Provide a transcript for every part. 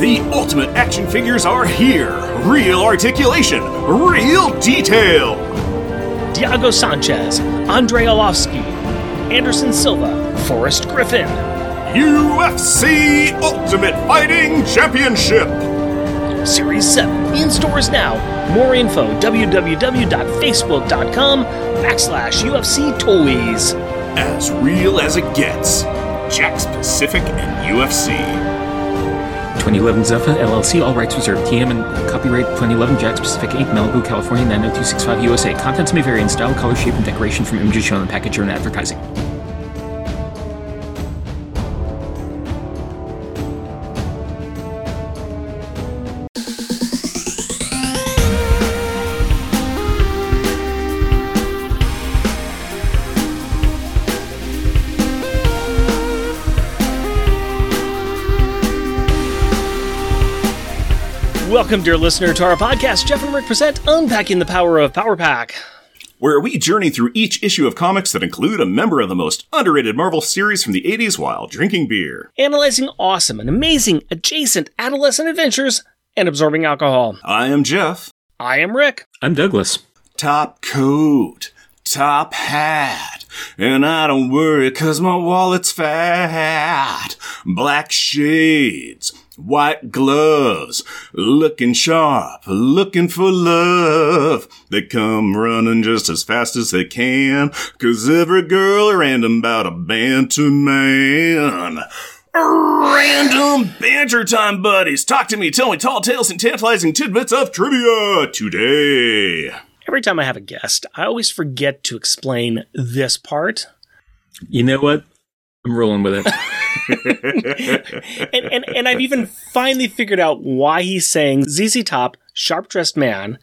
The ultimate action figures are here. Real articulation, real detail. Diego Sanchez, Andrei Arlovski, Anderson Silva, Forrest Griffin. UFC Ultimate Fighting Championship. Series 7 in stores now. More info www.facebook.com backslash UFC Toys. As real as it gets. Jakks Pacific and UFC. 2011 Zuffa LLC, all rights reserved. TM and copyright 2011 Jakks Pacific Inc., Malibu, California 90265 USA. Contents may vary in style, color, shape, and decoration from images shown in the package or in advertising. Welcome, dear listener, to our podcast. Jeff and Rick present Unpacking the Power of Power Pack. Where we journey through each issue of comics that include a member of the most underrated Marvel series from the 80s while drinking beer. Analyzing awesome and amazing adjacent adolescent adventures and absorbing alcohol. I am Jeff. I am Rick. I'm Douglas. Top coat, top hat, and I don't worry cause my wallet's fat. Black shades, white gloves, looking sharp, looking for love. They come running just as fast as they can, cause every girl random about a banter man. Random banter time, buddies. Talk to me, tell me tall tales and tantalizing tidbits of trivia today. Every time I have a guest, I always forget to explain this part. You know what? I'm rolling with it. and, and, and I've even finally figured out why he's saying ZZ Top, sharp dressed man.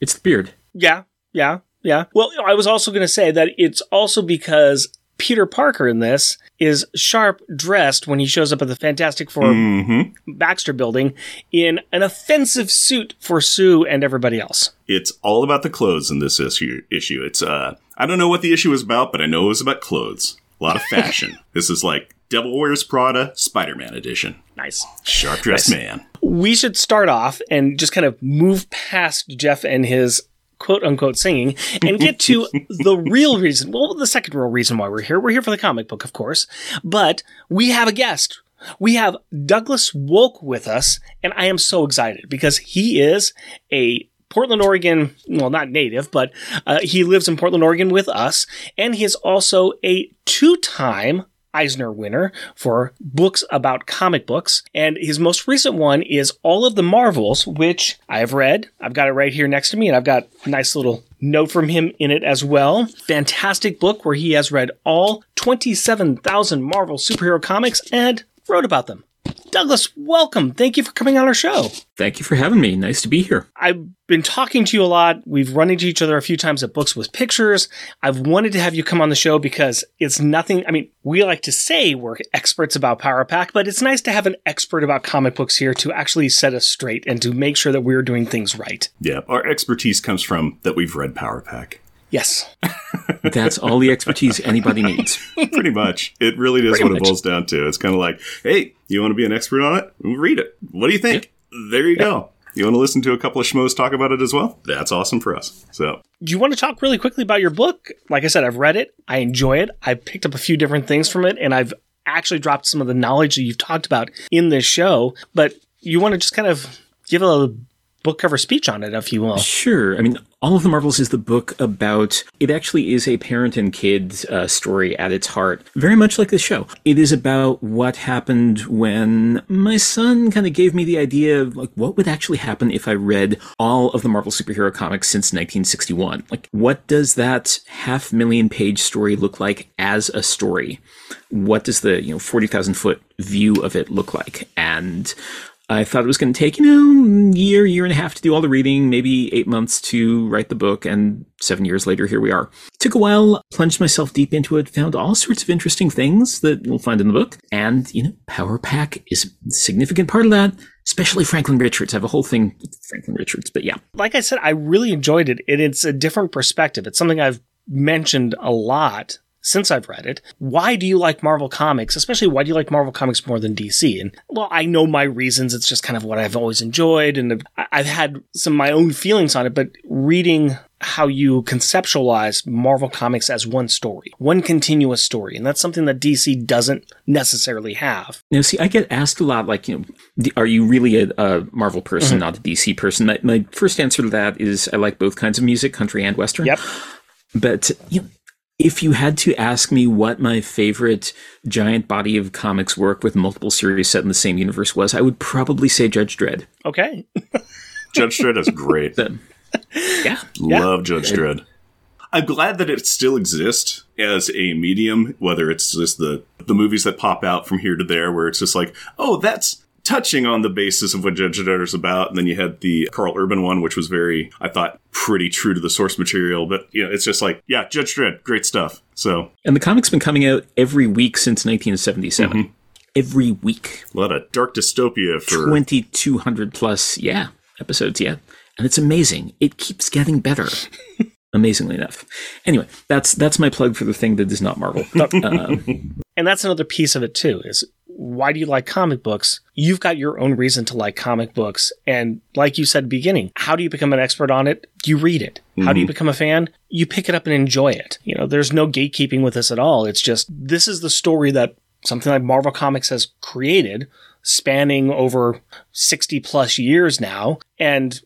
it's the beard. Yeah, yeah, yeah. Well, I was also going to say that it's also because Peter Parker in this is sharp dressed when he shows up at the Fantastic Four Mm-hmm. Baxter building in an offensive suit for Sue and everybody else. It's all about the clothes in this issue. Issue. It's uh, I don't know what the issue is about, but I know it was about clothes. A lot of fashion. this is like Devil Wears Prada, Spider-Man edition. Nice. Sharp dressed man. We should start off and just kind of move past Jeff and his quote unquote singing and get to the real reason. Well, the second real reason why we're here. We're here for the comic book, of course, but we have a guest. We have Douglas Wolk with us, and I am so excited because he is a Portland, Oregon, well, not native, but uh, he lives in Portland, Oregon with us, and he is also a two time Eisner winner for books about comic books. And his most recent one is All of the Marvels, which I have read. I've got it right here next to me, and I've got a nice little note from him in it as well. Fantastic book where he has read all 27,000 Marvel superhero comics and wrote about them. Douglas, welcome. Thank you for coming on our show. Thank you for having me. Nice to be here. I've been talking to you a lot. We've run into each other a few times at Books with Pictures. I've wanted to have you come on the show because it's nothing. I mean, we like to say we're experts about Power Pack, but it's nice to have an expert about comic books here to actually set us straight and to make sure that we're doing things right. Yeah, our expertise comes from that we've read Power Pack. Yes. That's all the expertise anybody needs. Pretty much. It really is Pretty what much. it boils down to. It's kind of like, hey, you want to be an expert on it? Read it. What do you think? There you go. You want to listen to a couple of schmoes talk about it as well? That's awesome for us. So, Do you want to talk really quickly about your book? Like I said, I've read it. I enjoy it. I've picked up a few different things from it, and I've actually dropped some of the knowledge that you've talked about in this show. But you want to just kind of give a book cover speech on it, if you will. Sure. I mean, All of the Marvels is the book about. It actually is a parent and kid uh, story at its heart, very much like the show. It is about what happened when my son kind of gave me the idea of like what would actually happen if I read all of the Marvel superhero comics since 1961. Like, what does that half million page story look like as a story? What does the you know 40,000 foot view of it look like? And I thought it was going to take, you know, year, year and a half to do all the reading, maybe eight months to write the book, and seven years later, here we are. Took a while, plunged myself deep into it, found all sorts of interesting things that you'll find in the book, and, you know, Power Pack is a significant part of that, especially Franklin Richards. I have a whole thing Franklin Richards, but yeah. Like I said, I really enjoyed it. And it's a different perspective. It's something I've mentioned a lot since I've read it. Why do you like Marvel Comics? Especially, why do you like Marvel Comics more than DC? And well, I know my reasons. It's just kind of what I've always enjoyed, and I've had some of my own feelings on it. But reading how you conceptualize Marvel Comics as one story, one continuous story. And that's something that DC doesn't necessarily have. Now, see, I get asked a lot, like, you know, are you really a, a Marvel person, mm-hmm. not a DC person? My, my, first answer to that is I like both kinds of music, country and Western. Yep. But, you know, if you had to ask me what my favorite giant body of comics work with multiple series set in the same universe was, I would probably say Judge Dredd. Okay. Judge Dredd is great. yeah. Love Judge Dredd. I'm glad that it still exists as a medium, whether it's just the the movies that pop out from here to there, where it's just like, oh, that's touching on the basis of what Judge Dredd is about. And then you had the Carl Urban one, which was very, I thought, pretty true to the source material. But you know, it's just like, yeah, Judge Dredd, great stuff. So, and the comic's been coming out every week since 1977. Mm-hmm. Every week. A lot of dark dystopia for 2200 plus, yeah, episodes. Yeah and it's amazing. It keeps getting better. Amazingly enough. Anyway, that's that's my plug for the thing that is not Marvel. um, and that's another piece of it too. Is why do you like comic books? You've got your own reason to like comic books. And like you said beginning, how do you become an expert on it? You read it. Mm-hmm. How do you mm-hmm. become a fan? You pick it up and enjoy it. You know, there's no gatekeeping with this at all. It's just this is the story that something like Marvel Comics has created, spanning over 60 plus years now. And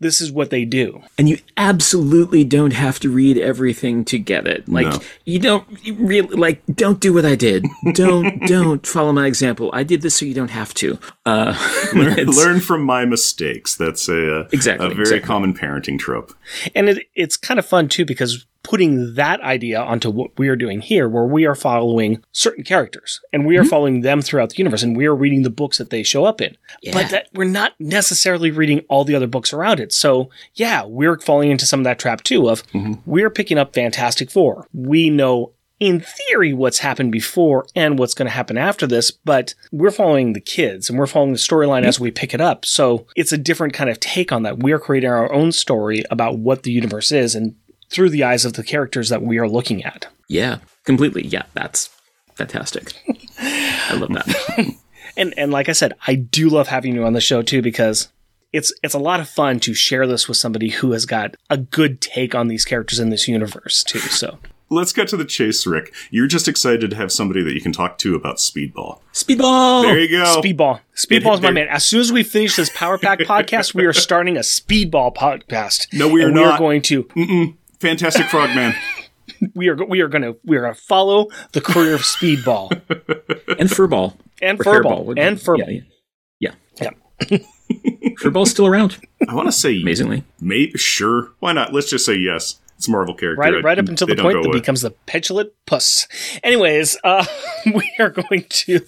this is what they do. And you absolutely don't have to read everything to get it. Like no. you don't you really like don't do what I did. Don't don't follow my example. I did this so you don't have to. Uh, learn, learn, from my mistakes. That's a, a exactly a very exactly. common parenting trope. And it, it's kind of fun too because putting that idea onto what we are doing here, where we are following certain characters and we are mm-hmm. following them throughout the universe and we are reading the books that they show up in. Yeah. But that we're not necessarily reading all the other books around it. So yeah, we're falling into some of that trap too of mm-hmm. we're picking up Fantastic Four. We know in theory what's happened before and what's going to happen after this, but we're following the kids and we're following the storyline mm-hmm. as we pick it up. So it's a different kind of take on that. We're creating our own story about what the universe is and through the eyes of the characters that we are looking at. Yeah, completely. Yeah, that's fantastic. I love that. and and like I said, I do love having you on the show too because it's it's a lot of fun to share this with somebody who has got a good take on these characters in this universe too. So let's get to the chase, Rick. You're just excited to have somebody that you can talk to about Speedball. Speedball! There you go. Speedball. Speedball is my man. As soon as we finish this Power Pack podcast, we are starting a Speedball podcast. No, we are not. We are going to. Mm-mm. Fantastic Frogman. we are we are going to we are going to follow the career of Speedball and Furball and Furball and Furball. Yeah, yeah. yeah. Furball's still around. I want to say amazingly. Maybe sure. Why not? Let's just say yes. It's a Marvel character. Right, right up until the point that away. becomes the petulant puss. Anyways, uh, we are going to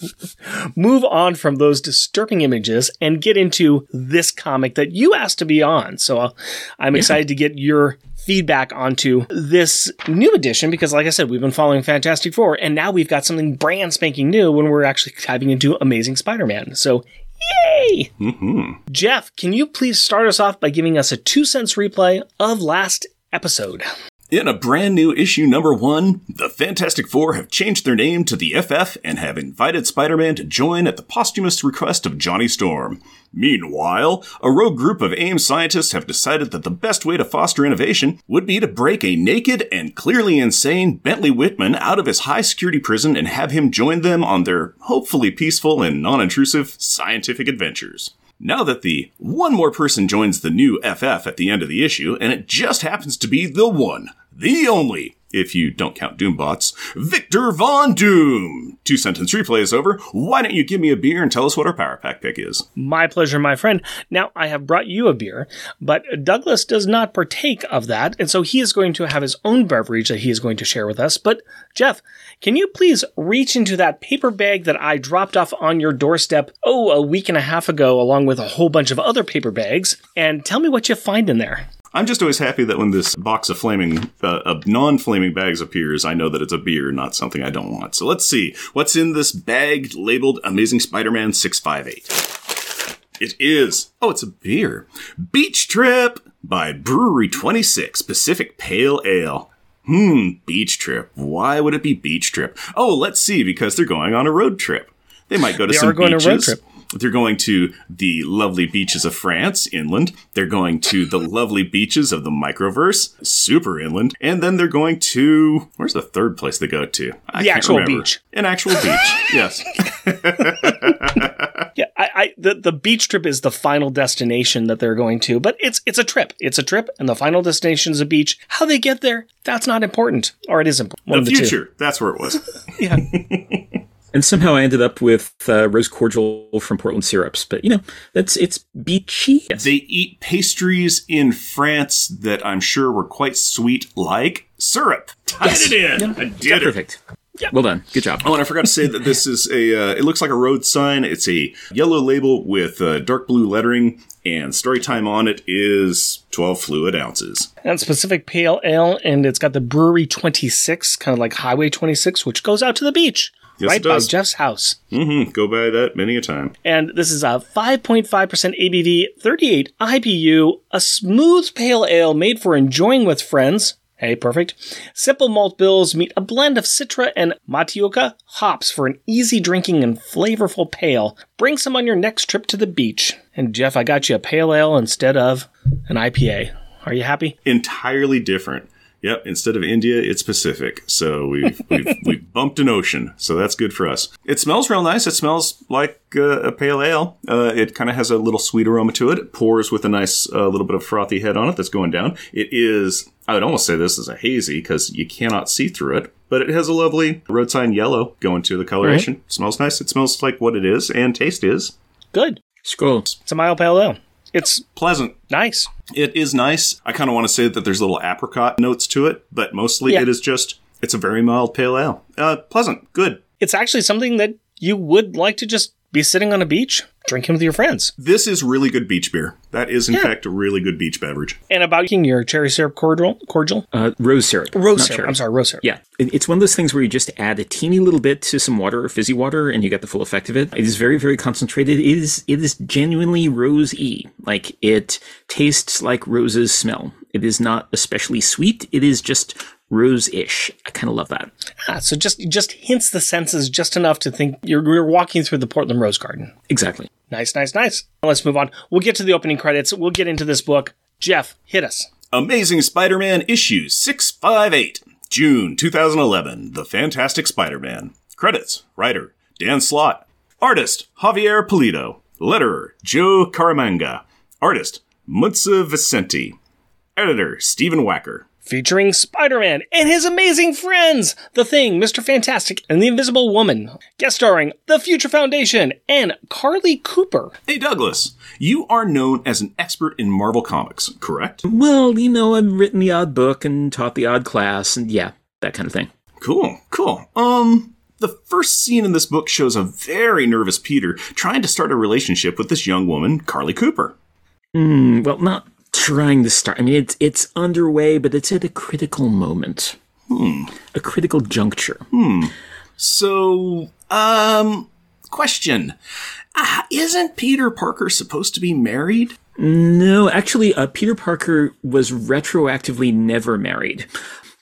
move on from those disturbing images and get into this comic that you asked to be on. So uh, I'm yeah. excited to get your feedback onto this new edition because, like I said, we've been following Fantastic Four, and now we've got something brand spanking new when we're actually diving into Amazing Spider Man. So, yay! Mm-hmm. Jeff, can you please start us off by giving us a two cents replay of last episode? In a brand new issue number one, the Fantastic Four have changed their name to the FF and have invited Spider Man to join at the posthumous request of Johnny Storm. Meanwhile, a rogue group of AIM scientists have decided that the best way to foster innovation would be to break a naked and clearly insane Bentley Wittman out of his high security prison and have him join them on their hopefully peaceful and non intrusive scientific adventures. Now that the one more person joins the new FF at the end of the issue, and it just happens to be the one, the only, if you don't count Doombots, Victor Von Doom. Two sentence replay is over. Why don't you give me a beer and tell us what our Power Pack pick is? My pleasure, my friend. Now, I have brought you a beer, but Douglas does not partake of that, and so he is going to have his own beverage that he is going to share with us. But, Jeff, can you please reach into that paper bag that I dropped off on your doorstep, oh, a week and a half ago, along with a whole bunch of other paper bags, and tell me what you find in there? I'm just always happy that when this box of flaming, uh, of non-flaming bags appears, I know that it's a beer, not something I don't want. So let's see what's in this bag labeled Amazing Spider-Man 658. It is. Oh, it's a beer. Beach Trip by Brewery 26 Pacific Pale Ale. Hmm, beach trip. Why would it be beach trip? Oh, let's see, because they're going on a road trip. They might go to They some are going on beaches. A road trip. They're going to the lovely beaches of France, inland. They're going to the lovely beaches of the microverse, super inland. And then they're going to where's the third place they go to? I The actual remember. beach. An actual beach. yes. Yeah, I, I the, the beach trip is the final destination that they're going to, but it's it's a trip. It's a trip, and the final destination is a beach. How they get there, that's not important, or it is important. One The of the two. future. That's where it was. Yeah, And somehow I ended up with uh, rose cordial from Portland syrups. But you know, that's it's beachy. Yes. They eat pastries in France that I'm sure were quite sweet, like syrup. Tied Yes. it in. Yeah. I did it. Perfect. Yeah. Well done. Good job. Oh, and I forgot to say that this is a. Uh, it looks like a road sign. It's a yellow label with uh, dark blue lettering, and story time on it is 12 fluid ounces. and Pacific Pale Ale, and it's got the Brewery Twenty Six, kind of like Highway Twenty Six, which goes out to the beach Yes, right by Jeff's house. Mm-hmm. Go by that many a time. And this is a 5.5% ABV, 38 IBU, a smooth pale ale made for enjoying with friends. Hey, perfect. Simple malt bills meet a blend of Citra and Motueka hops for an easy drinking and flavorful pale. Bring some on your next trip to the beach. And Jeff, I got you a pale ale instead of an IPA. Are you happy? Entirely different. Yep. Instead of India, it's Pacific. So we've we've, we've bumped an ocean. So that's good for us. It smells real nice. It smells like uh, a pale ale. Uh, it kind of has a little sweet aroma to it. It pours with a nice uh, little bit of frothy head on it that's going down. It is. I would almost say this is a hazy because you cannot see through it. But it has a lovely road sign yellow going to the coloration. Smells nice. It smells like what it is, and taste is Good. Scroll. It's a mild pale ale. It's pleasant. nice. It is nice. I kind of want to say that there's little apricot notes to it, but mostly Yeah. it is just, it's a very mild pale ale. Uh, pleasant. Good. It's actually something that you would like to just be sitting on a beach, drinking with your friends. This is really good beach beer. That is, in Yeah. fact, a really good beach beverage. And about your cherry syrup cordial, cordial, Uh, rose syrup. rose syrup. cherry. I'm sorry, rose syrup. Yeah, it's one of those things where you just add a teeny little bit to some water or fizzy water, and you get the full effect of it. It is very, very concentrated. It is, it is genuinely rose-y. Like it tastes like roses smell. It is not especially sweet. It is just rose-ish. I kind of love that. Ah, so just just hints the senses just enough to think you're, you're walking through the Portland Rose Garden. Exactly. Nice, nice, nice. Let's move on. We'll get to the opening credits. We'll get into this book. Jeff, hit us. Amazing Spider Man issue 658, June 2011. The Fantastic Spider Man. Credits Writer Dan Slott. Artist Javier Pulido. Letterer Joe Caramagna. Artist Muntsa Vicente. Editor Stephen Wacker. Featuring Spider Man and his amazing friends The Thing, Mr. Fantastic, and the Invisible Woman. Guest starring The Future Foundation and Carly Cooper. Hey Douglas, you are known as an expert in Marvel Comics, correct? Well, you know, I've written the odd book and taught the odd class, and yeah, that kind of thing. Cool, cool. Um, the first scene in this book shows a very nervous Peter trying to start a relationship with this young woman, Carly Cooper. Hmm, well, not trying to start. I mean, it's it's underway, but it's at a critical moment. Hmm. A critical juncture. So, um, question. Uh, isn't Peter Parker supposed to be married? No, actually, uh, Peter Parker was retroactively never married.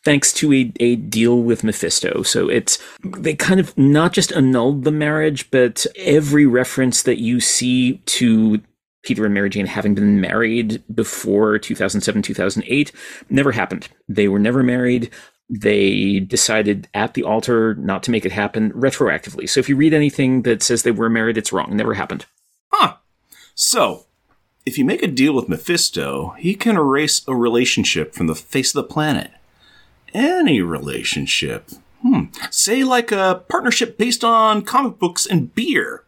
Thanks to a, a deal with Mephisto. So it's, they kind of not just annulled the marriage, but every reference that you see to Peter and Mary Jane having been married before 2007, 2008 never happened. They were never married. They decided at the altar not to make it happen retroactively. So if you read anything that says they were married, it's wrong. Never happened. Huh. So, if you make a deal with Mephisto, he can erase a relationship from the face of the planet. Any relationship. Hmm. Say, like a partnership based on comic books and beer.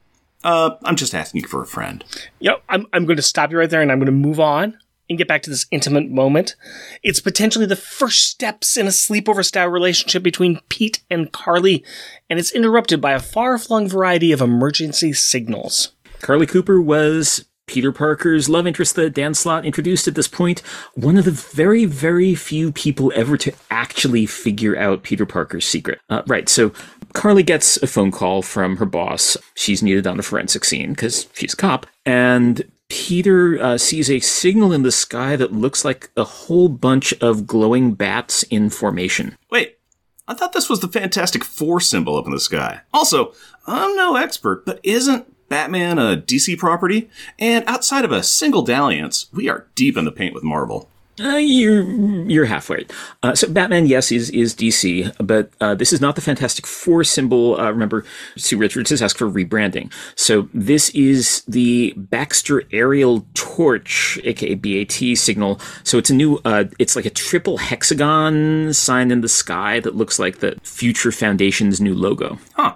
Uh, I'm just asking for a friend. You know, I'm, I'm going to stop you right there and I'm going to move on and get back to this intimate moment. It's potentially the first steps in a sleepover style relationship between Pete and Carly, and it's interrupted by a far flung variety of emergency signals. Carly Cooper was Peter Parker's love interest that Dan Slott introduced at this. One of the very, very few people ever to actually figure out Peter Parker's secret. Uh, right, so Carly gets a phone call from her boss. She's needed on a forensic scene because she's a cop. And Peter uh, sees a signal in the sky that looks like a whole bunch of glowing bats in formation. Wait, I thought this was the Fantastic Four symbol up in the sky. Also, I'm no expert, but isn't Batman a DC property? And outside of a single dalliance, we are deep in the paint with Marvel. Uh, you're you're halfway. Uh, so Batman, yes, is is DC, but uh, this is not the Fantastic Four symbol. Uh, remember, Sue Richards has asked for rebranding. So this is the Baxter Aerial Torch, aka BAT signal. So it's a new. Uh, it's like a triple hexagon sign in the sky that looks like the Future Foundation's new logo. Huh.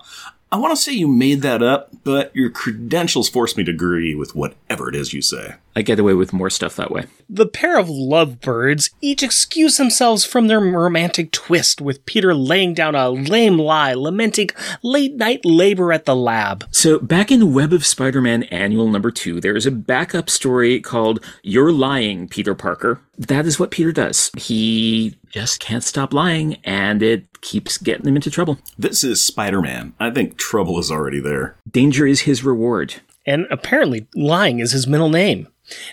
I want to say you made that up, but your credentials force me to agree with whatever it is you say. I get away with more stuff that way. The pair of lovebirds each excuse themselves from their romantic twist, with Peter laying down a lame lie, lamenting late night labor at the lab. So, back in Web of Spider Man Annual number two, there is a backup story called You're Lying, Peter Parker. That is what Peter does. He just can't stop lying, and it keeps getting him into trouble. This is Spider Man. I think trouble is already there. Danger is his reward. And apparently, lying is his middle name.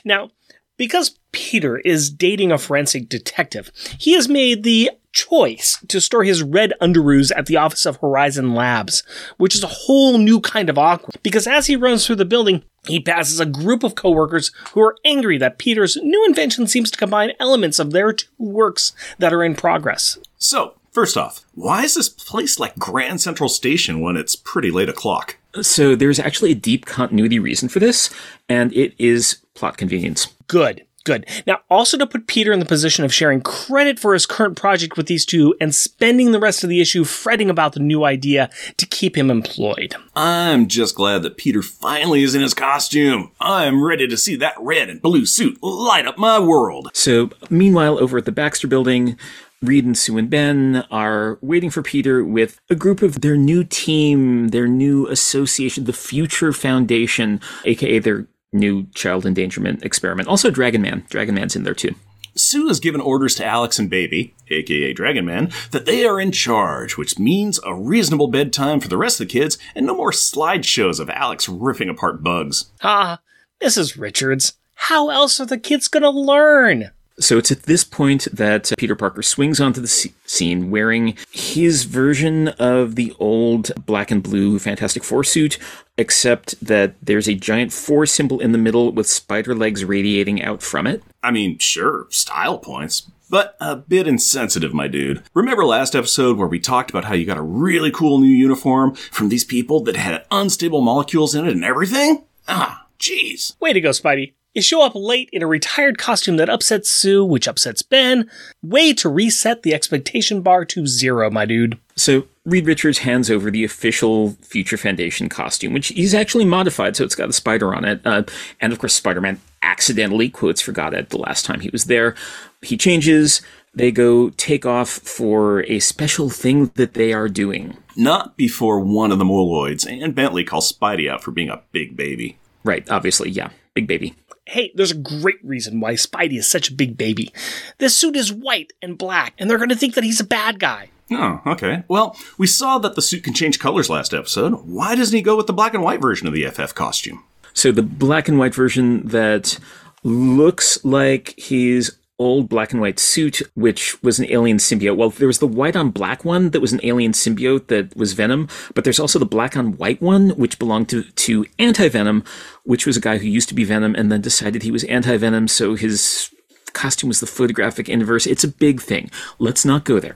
Now, because Peter is dating a forensic detective, he has made the choice to store his red underoos at the office of Horizon Labs, which is a whole new kind of awkward. Because as he runs through the building, he passes a group of coworkers who are angry that Peter's new invention seems to combine elements of their two works that are in progress. So, first off, why is this place like Grand Central Station when it's pretty late o'clock? So there's actually a deep continuity reason for this, and it is plot convenience. Good. Good. Now, also to put Peter in the position of sharing credit for his current project with these two and spending the rest of the issue fretting about the new idea to keep him employed. I'm just glad that Peter finally is in his costume. I'm ready to see that red and blue suit light up my world. So, meanwhile, over at the Baxter building, Reed and Sue and Ben are waiting for Peter with a group of their new team, their new association, the Future Foundation, aka their new child endangerment experiment. Also, Dragon Man. Dragon Man's in there too. Sue has given orders to Alex and Baby, aka Dragon Man, that they are in charge, which means a reasonable bedtime for the rest of the kids and no more slideshows of Alex ripping apart bugs. Ah, Mrs. Richards, how else are the kids gonna learn? So it's at this point that Peter Parker swings onto the scene wearing his version of the old black and blue Fantastic Four suit, except that there's a giant four symbol in the middle with spider legs radiating out from it. I mean, sure, style points, but a bit insensitive, my dude. Remember last episode where we talked about how you got a really cool new uniform from these people that had unstable molecules in it and everything? Ah, jeez. Way to go, Spidey. You show up late in a retired costume that upsets Sue, which upsets Ben. Way to reset the expectation bar to zero, my dude. So, Reed Richards hands over the official Future Foundation costume, which he's actually modified, so it's got a spider on it. Uh, and of course, Spider Man accidentally quotes forgot it the last time he was there. He changes. They go take off for a special thing that they are doing. Not before one of the Moloids and Bentley call Spidey out for being a big baby. Right, obviously, yeah, big baby hey, there's a great reason why Spidey is such a big baby. This suit is white and black, and they're going to think that he's a bad guy. Oh, okay. Well, we saw that the suit can change colors last episode. Why doesn't he go with the black and white version of the FF costume? So the black and white version that looks like he's old black and white suit, which was an alien symbiote. Well, there was the white on black one that was an alien symbiote that was Venom, but there's also the black on white one, which belonged to, to Anti Venom, which was a guy who used to be Venom and then decided he was Anti Venom, so his costume was the photographic inverse. It's a big thing. Let's not go there.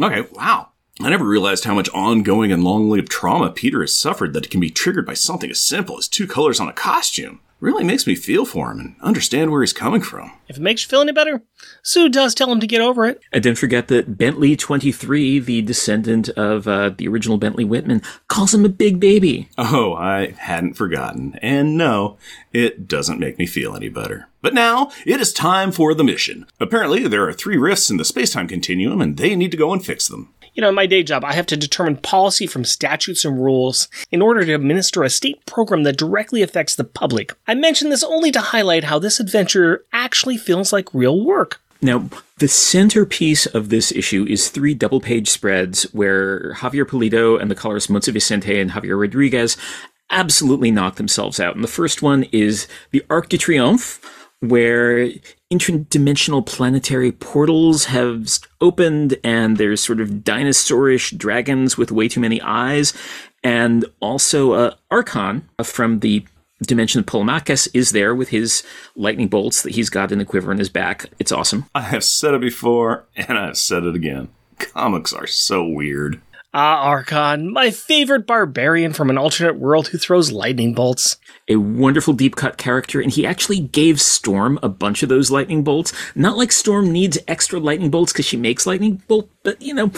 Okay, wow. I never realized how much ongoing and long lived trauma Peter has suffered that it can be triggered by something as simple as two colors on a costume really makes me feel for him and understand where he's coming from. If it makes you feel any better, Sue does tell him to get over it. And don't forget that Bentley 23, the descendant of uh, the original Bentley Wittman, calls him a big baby. Oh, I hadn't forgotten. And no, it doesn't make me feel any better. But now, it is time for the mission. Apparently, there are three rifts in the spacetime continuum, and they need to go and fix them. You know, in my day job, I have to determine policy from statutes and rules in order to administer a state program that directly affects the public. I mention this only to highlight how this adventure actually feels like real work. Now, the centerpiece of this issue is three double page spreads where Javier Pulido and the colorist Montse Vicente and Javier Rodriguez absolutely knock themselves out. And the first one is the Arc de Triomphe, where interdimensional planetary portals have opened and there's sort of dinosaurish dragons with way too many eyes. And also uh, Arkon from the dimension of Polemarchus is there with his lightning bolts that he's got in the quiver in his back. It's awesome. I have said it before, and I've said it again. Comics are so weird. Ah, Arkon, my favorite barbarian from an alternate world who throws lightning bolts. A wonderful deep cut character, and he actually gave Storm a bunch of those lightning bolts. Not like Storm needs extra lightning bolts because she makes lightning bolt, but you know,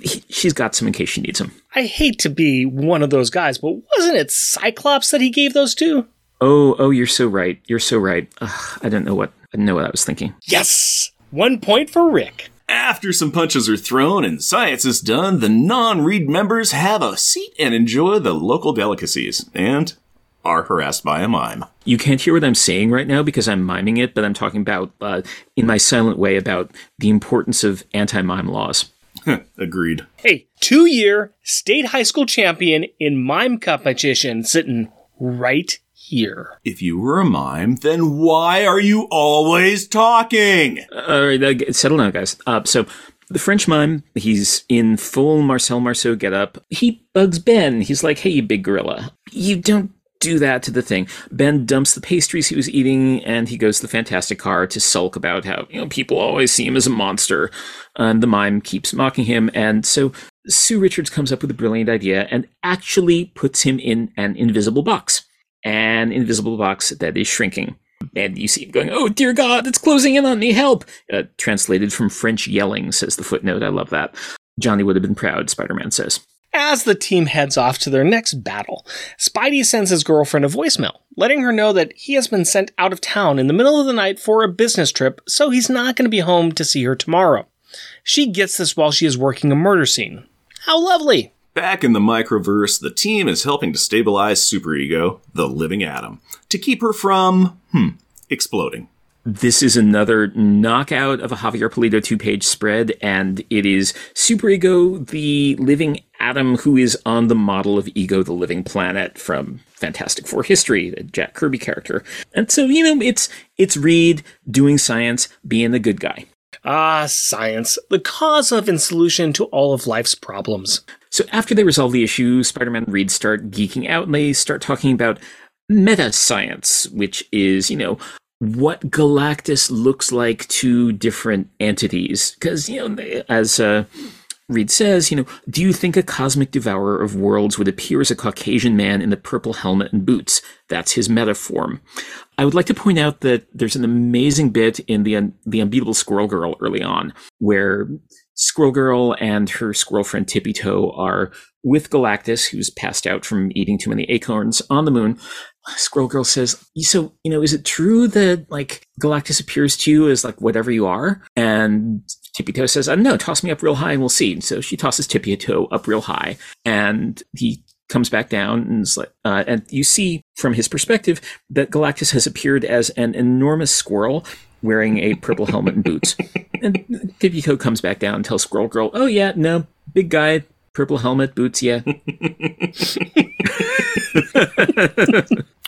he, she's got some in case she needs them. I hate to be one of those guys, but wasn't it Cyclops that he gave those to? Oh, oh, you're so right. You're so right. Ugh, I don't know what I don't know what I was thinking. Yes, one point for Rick. After some punches are thrown and science is done, the non-Reed members have a seat and enjoy the local delicacies and are harassed by a mime. You can't hear what I'm saying right now because I'm miming it, but I'm talking about uh, in my silent way about the importance of anti-mime laws. Agreed. Hey, two year state high school champion in mime competition sitting right here. If you were a mime, then why are you always talking? All right, uh, settle down, guys. Uh, so the French mime, he's in full Marcel Marceau getup. He bugs Ben. He's like, "Hey, you big gorilla, you don't." Do that to the thing. Ben dumps the pastries he was eating, and he goes to the Fantastic Car to sulk about how you know people always see him as a monster. And the mime keeps mocking him, and so Sue Richards comes up with a brilliant idea and actually puts him in an invisible box an invisible box that is shrinking. And you see him going, Oh, dear God, it's closing in on me, help! Uh, translated from French yelling, says the footnote. I love that. Johnny would have been proud, Spider Man says. As the team heads off to their next battle, Spidey sends his girlfriend a voicemail, letting her know that he has been sent out of town in the middle of the night for a business trip, so he's not going to be home to see her tomorrow. She gets this while she is working a murder scene. How lovely! Back in the microverse, the team is helping to stabilize Superego, the living atom, to keep her from, hmm, exploding. This is another knockout of a Javier Pulido two page spread, and it is Superego, the living atom who is on the model of Ego, the living planet from Fantastic Four history, the Jack Kirby character. And so, you know, it's it's Reed doing science, being the good guy. Ah, science, the cause of and solution to all of life's problems. So after they resolve the issue, Spider-Man and Reed start geeking out and they start talking about meta science, which is, you know, what Galactus looks like to different entities. Because, you know, as uh, Reed says, you know, do you think a cosmic devourer of worlds would appear as a Caucasian man in the purple helmet and boots? That's his meta form. I would like to point out that there's an amazing bit in the the Unbeatable Squirrel Girl early on where Squirrel Girl and her squirrel friend Tippy Toe are with Galactus, who's passed out from eating too many acorns on the moon. Squirrel Girl says, "So, you know, is it true that like Galactus appears to you as like whatever you are?" And Tippy Toe says, "I don't know. Toss me up real high and we'll see." So she tosses Tippy Toe up real high, and he comes back down and like, uh, and you see from his perspective that Galactus has appeared as an enormous squirrel wearing a purple helmet and boots. And Tippy Toe comes back down and tells Squirrel Girl, "Oh yeah, no, big guy, purple helmet, boots, yeah."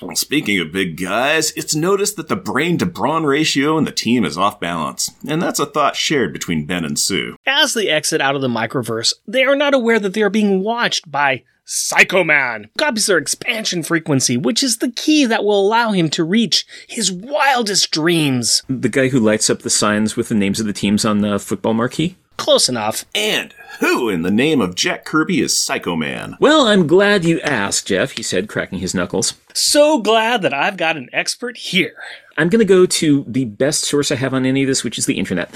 well, speaking of big guys, it's noticed that the brain to brawn ratio in the team is off balance, and that's a thought shared between Ben and Sue. As they exit out of the microverse, they are not aware that they are being watched by Psycho-Man copies their expansion frequency, which is the key that will allow him to reach his wildest dreams. The guy who lights up the signs with the names of the teams on the football marquee? Close enough. And who in the name of Jack Kirby is Psycho-Man? Well, I'm glad you asked, Jeff, he said, cracking his knuckles. So glad that I've got an expert here. I'm going to go to the best source I have on any of this, which is the internet.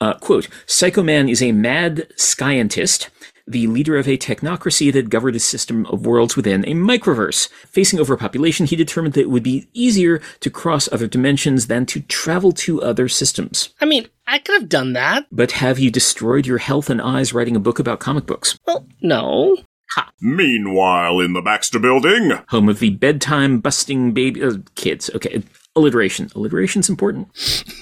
Uh, quote, Psycho-Man is a mad scientist the leader of a technocracy that governed a system of worlds within a microverse. Facing overpopulation, he determined that it would be easier to cross other dimensions than to travel to other systems. I mean, I could have done that. But have you destroyed your health and eyes writing a book about comic books? Well, no. Ha. Meanwhile, in the Baxter building, home of the bedtime busting baby uh, kids. Okay, Alliteration. Alliteration's important.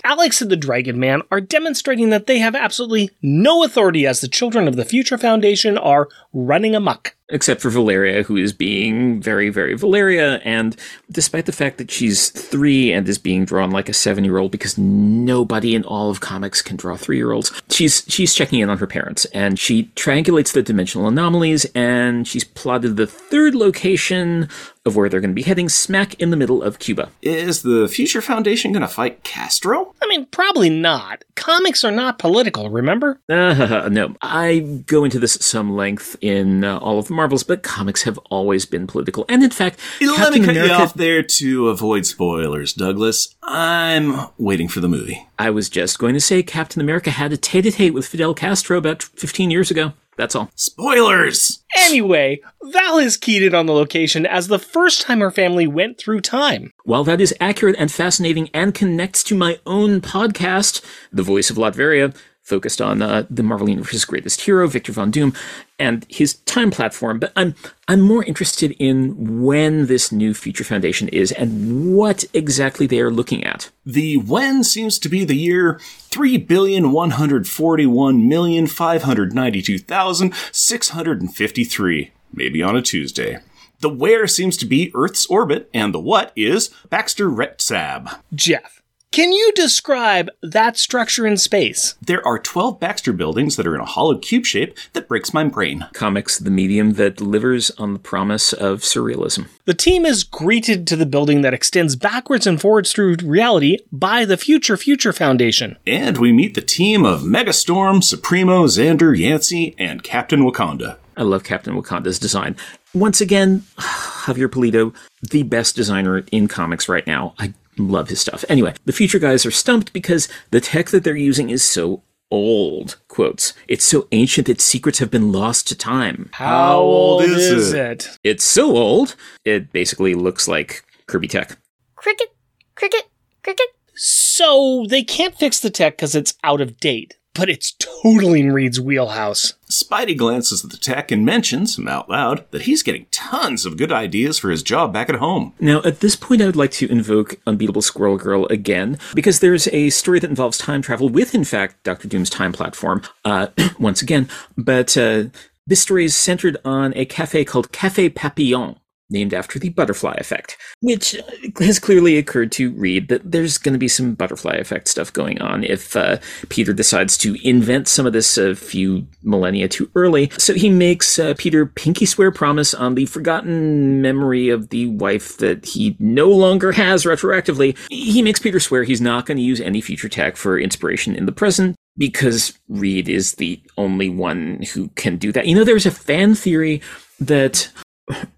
Alex and the Dragon Man are demonstrating that they have absolutely no authority as the children of the Future Foundation are running amok. Except for Valeria, who is being very, very Valeria, and despite the fact that she's three and is being drawn like a seven-year-old, because nobody in all of comics can draw three-year-olds, she's she's checking in on her parents, and she triangulates the dimensional anomalies, and she's plotted the third location of where they're going to be heading smack in the middle of Cuba. Is the Future Foundation going to fight Castro? I mean, probably not. Comics are not political, remember? Uh, no, I go into this at some length in uh, all of the Marvels, but comics have always been political. And in fact, Let Captain me cut America, you off there to avoid spoilers, Douglas. I'm waiting for the movie. I was just going to say Captain America had a tete-a-tete with Fidel Castro about 15 years ago. That's all. Spoilers! Anyway, Val is keyed in on the location as the first time her family went through time. While that is accurate and fascinating and connects to my own podcast, The Voice of Latveria, focused on uh, the Marvel Universe's greatest hero, Victor Von Doom, and his time platform. But I'm I'm more interested in when this new Future Foundation is and what exactly they are looking at. The when seems to be the year three billion one hundred forty-one million five hundred ninety-two thousand six hundred and fifty-three. Maybe on a Tuesday. The where seems to be Earth's orbit, and the what is Baxter Retsab. Jeff, can you describe that structure in space? There are 12 Baxter buildings that are in a hollow cube shape that breaks my brain. Comics, the medium that delivers on the promise of surrealism. The team is greeted to the building that extends backwards and forwards through reality by the Future Future Foundation. And we meet the team of Megastorm, Supremo, Xander, Yancey, and Captain Wakanda. I love Captain Wakanda's design. Once again, Javier Pulido, the best designer in comics right now. I love his stuff. Anyway, the future guys are stumped because the tech that they're using is so old. Quotes. It's so ancient that secrets have been lost to time. How old is it? It's so old, it basically looks like Kirby tech. Cricket, cricket, cricket. So they can't fix the tech because it's out of date, but it's totally in Reed's wheelhouse. Spidey glances at the tech and mentions, out loud, that he's getting tons of good ideas for his job back at home. Now, at this point, I would like to invoke Unbeatable Squirrel Girl again, because there's a story that involves time travel with, in fact, Doctor Doom's time platform, uh, once again. But uh, this story is centered on a cafe called Cafe Papillon, named after the butterfly effect, which has clearly occurred to Reed that there's going to be some butterfly effect stuff going on if uh, Peter decides to invent some of this a few millennia too early. So he makes uh, Peter pinky swear promise on the forgotten memory of the wife that he no longer has retroactively. He makes Peter swear he's not going to use any future tech for inspiration in the present because Reed is the only one who can do that. You know, there's a fan theory that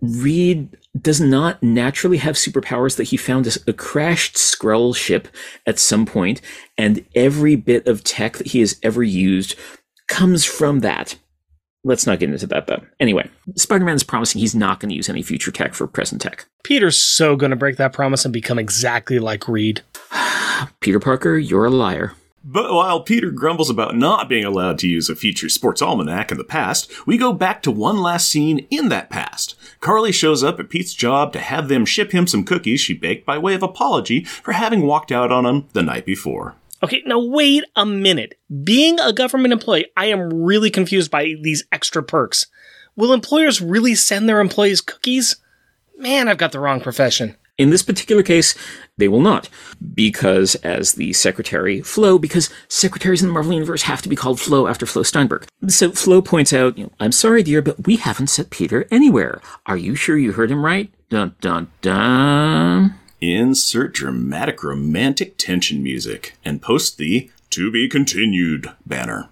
Reed does not naturally have superpowers that he found a, a crashed Skrull ship at some point, and every bit of tech that he has ever used comes from that. Let's not get into that though. Anyway, Spider Man is promising he's not going to use any future tech for present tech. Peter's so going to break that promise and become exactly like Reed. Peter Parker, you're a liar. But while Peter grumbles about not being allowed to use a future sports almanac in the past, we go back to one last scene in that past. Carly shows up at Pete's job to have them ship him some cookies she baked by way of apology for having walked out on him the night before. Okay, now wait a minute. Being a government employee, I am really confused by these extra perks. Will employers really send their employees cookies? Man, I've got the wrong profession. In this particular case, they will not, because as the secretary Flo, because secretaries in the Marvel Universe have to be called Flo after Flo Steinberg. So Flo points out, I'm sorry, dear, but we haven't set Peter anywhere. Are you sure you heard him right? Dun dun dun. Insert dramatic romantic tension music and post the To Be Continued banner.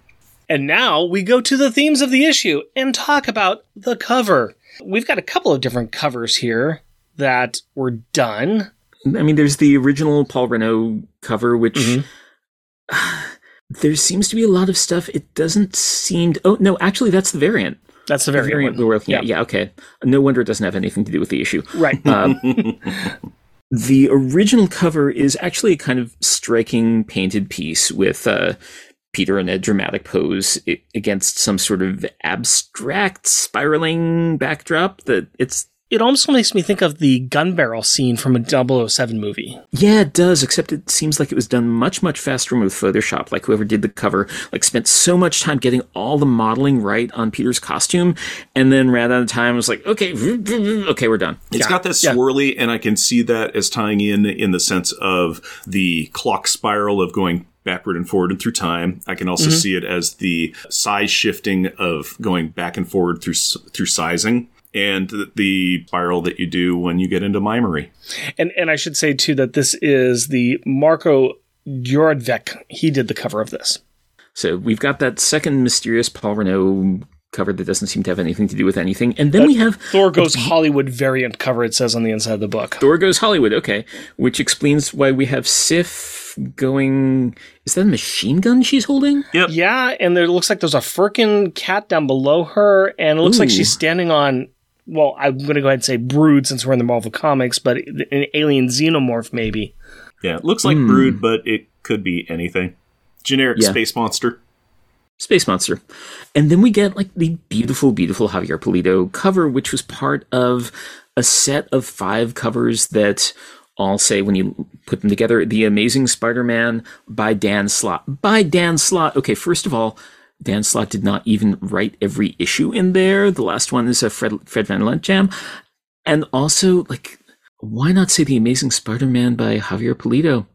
And now we go to the themes of the issue and talk about the cover. We've got a couple of different covers here that were done. I mean, there's the original Paul Renaud cover, which there seems to be a lot of stuff. It doesn't seem. To, oh no, actually, that's the variant. That's the variant, variant one. we're looking at. Yeah, okay. No wonder it doesn't have anything to do with the issue. Right. Um, the original cover is actually a kind of striking painted piece with uh, Peter in a dramatic pose against some sort of abstract spiraling backdrop. That it's it almost makes me think of the gun barrel scene from a 007 movie. Yeah, it does, except it seems like it was done much, much faster with Photoshop. Like whoever did the cover, like spent so much time getting all the modeling right on Peter's costume, and then ran out of time was like, okay, okay, we're done. It's Yeah. got that Yeah. swirly, and I can see that as tying in in the sense of the clock spiral of going backward and forward and through time. I can also Mm-hmm. see it as the size shifting of going back and forward through through sizing, and the, the spiral that you do when you get into mimery. And and I should say too that this is the Marko Djurdjevic. He did the cover of this. So we've got that second mysterious Paul Renaud cover that doesn't seem to have anything to do with anything, and then we have Thor Goes Hollywood variant cover. It says on the inside of the book. Thor Goes Hollywood. Okay, which explains why we have Sif going. Is that a machine gun she's holding? Yep. Yeah, and there looks like there's a Firkin cat down below her, and it looks like she's standing on. Well, I'm going to go ahead and say Brood since we're in the Marvel comics, but an alien xenomorph maybe. Yeah, it looks like hmm. Brood, but it could be anything. Generic Yeah. space monster. Space Monster. And then we get like the beautiful, beautiful Javier Pulido cover, which was part of a set of five covers that all say, when you put them together, The Amazing Spider Man by Dan Slott. By Dan Slott. Okay, first of all, Dan Slott did not even write every issue in there. The last one is a Fred, Fred Van Lente jam. And also, like, why not say The Amazing Spider Man by Javier Pulido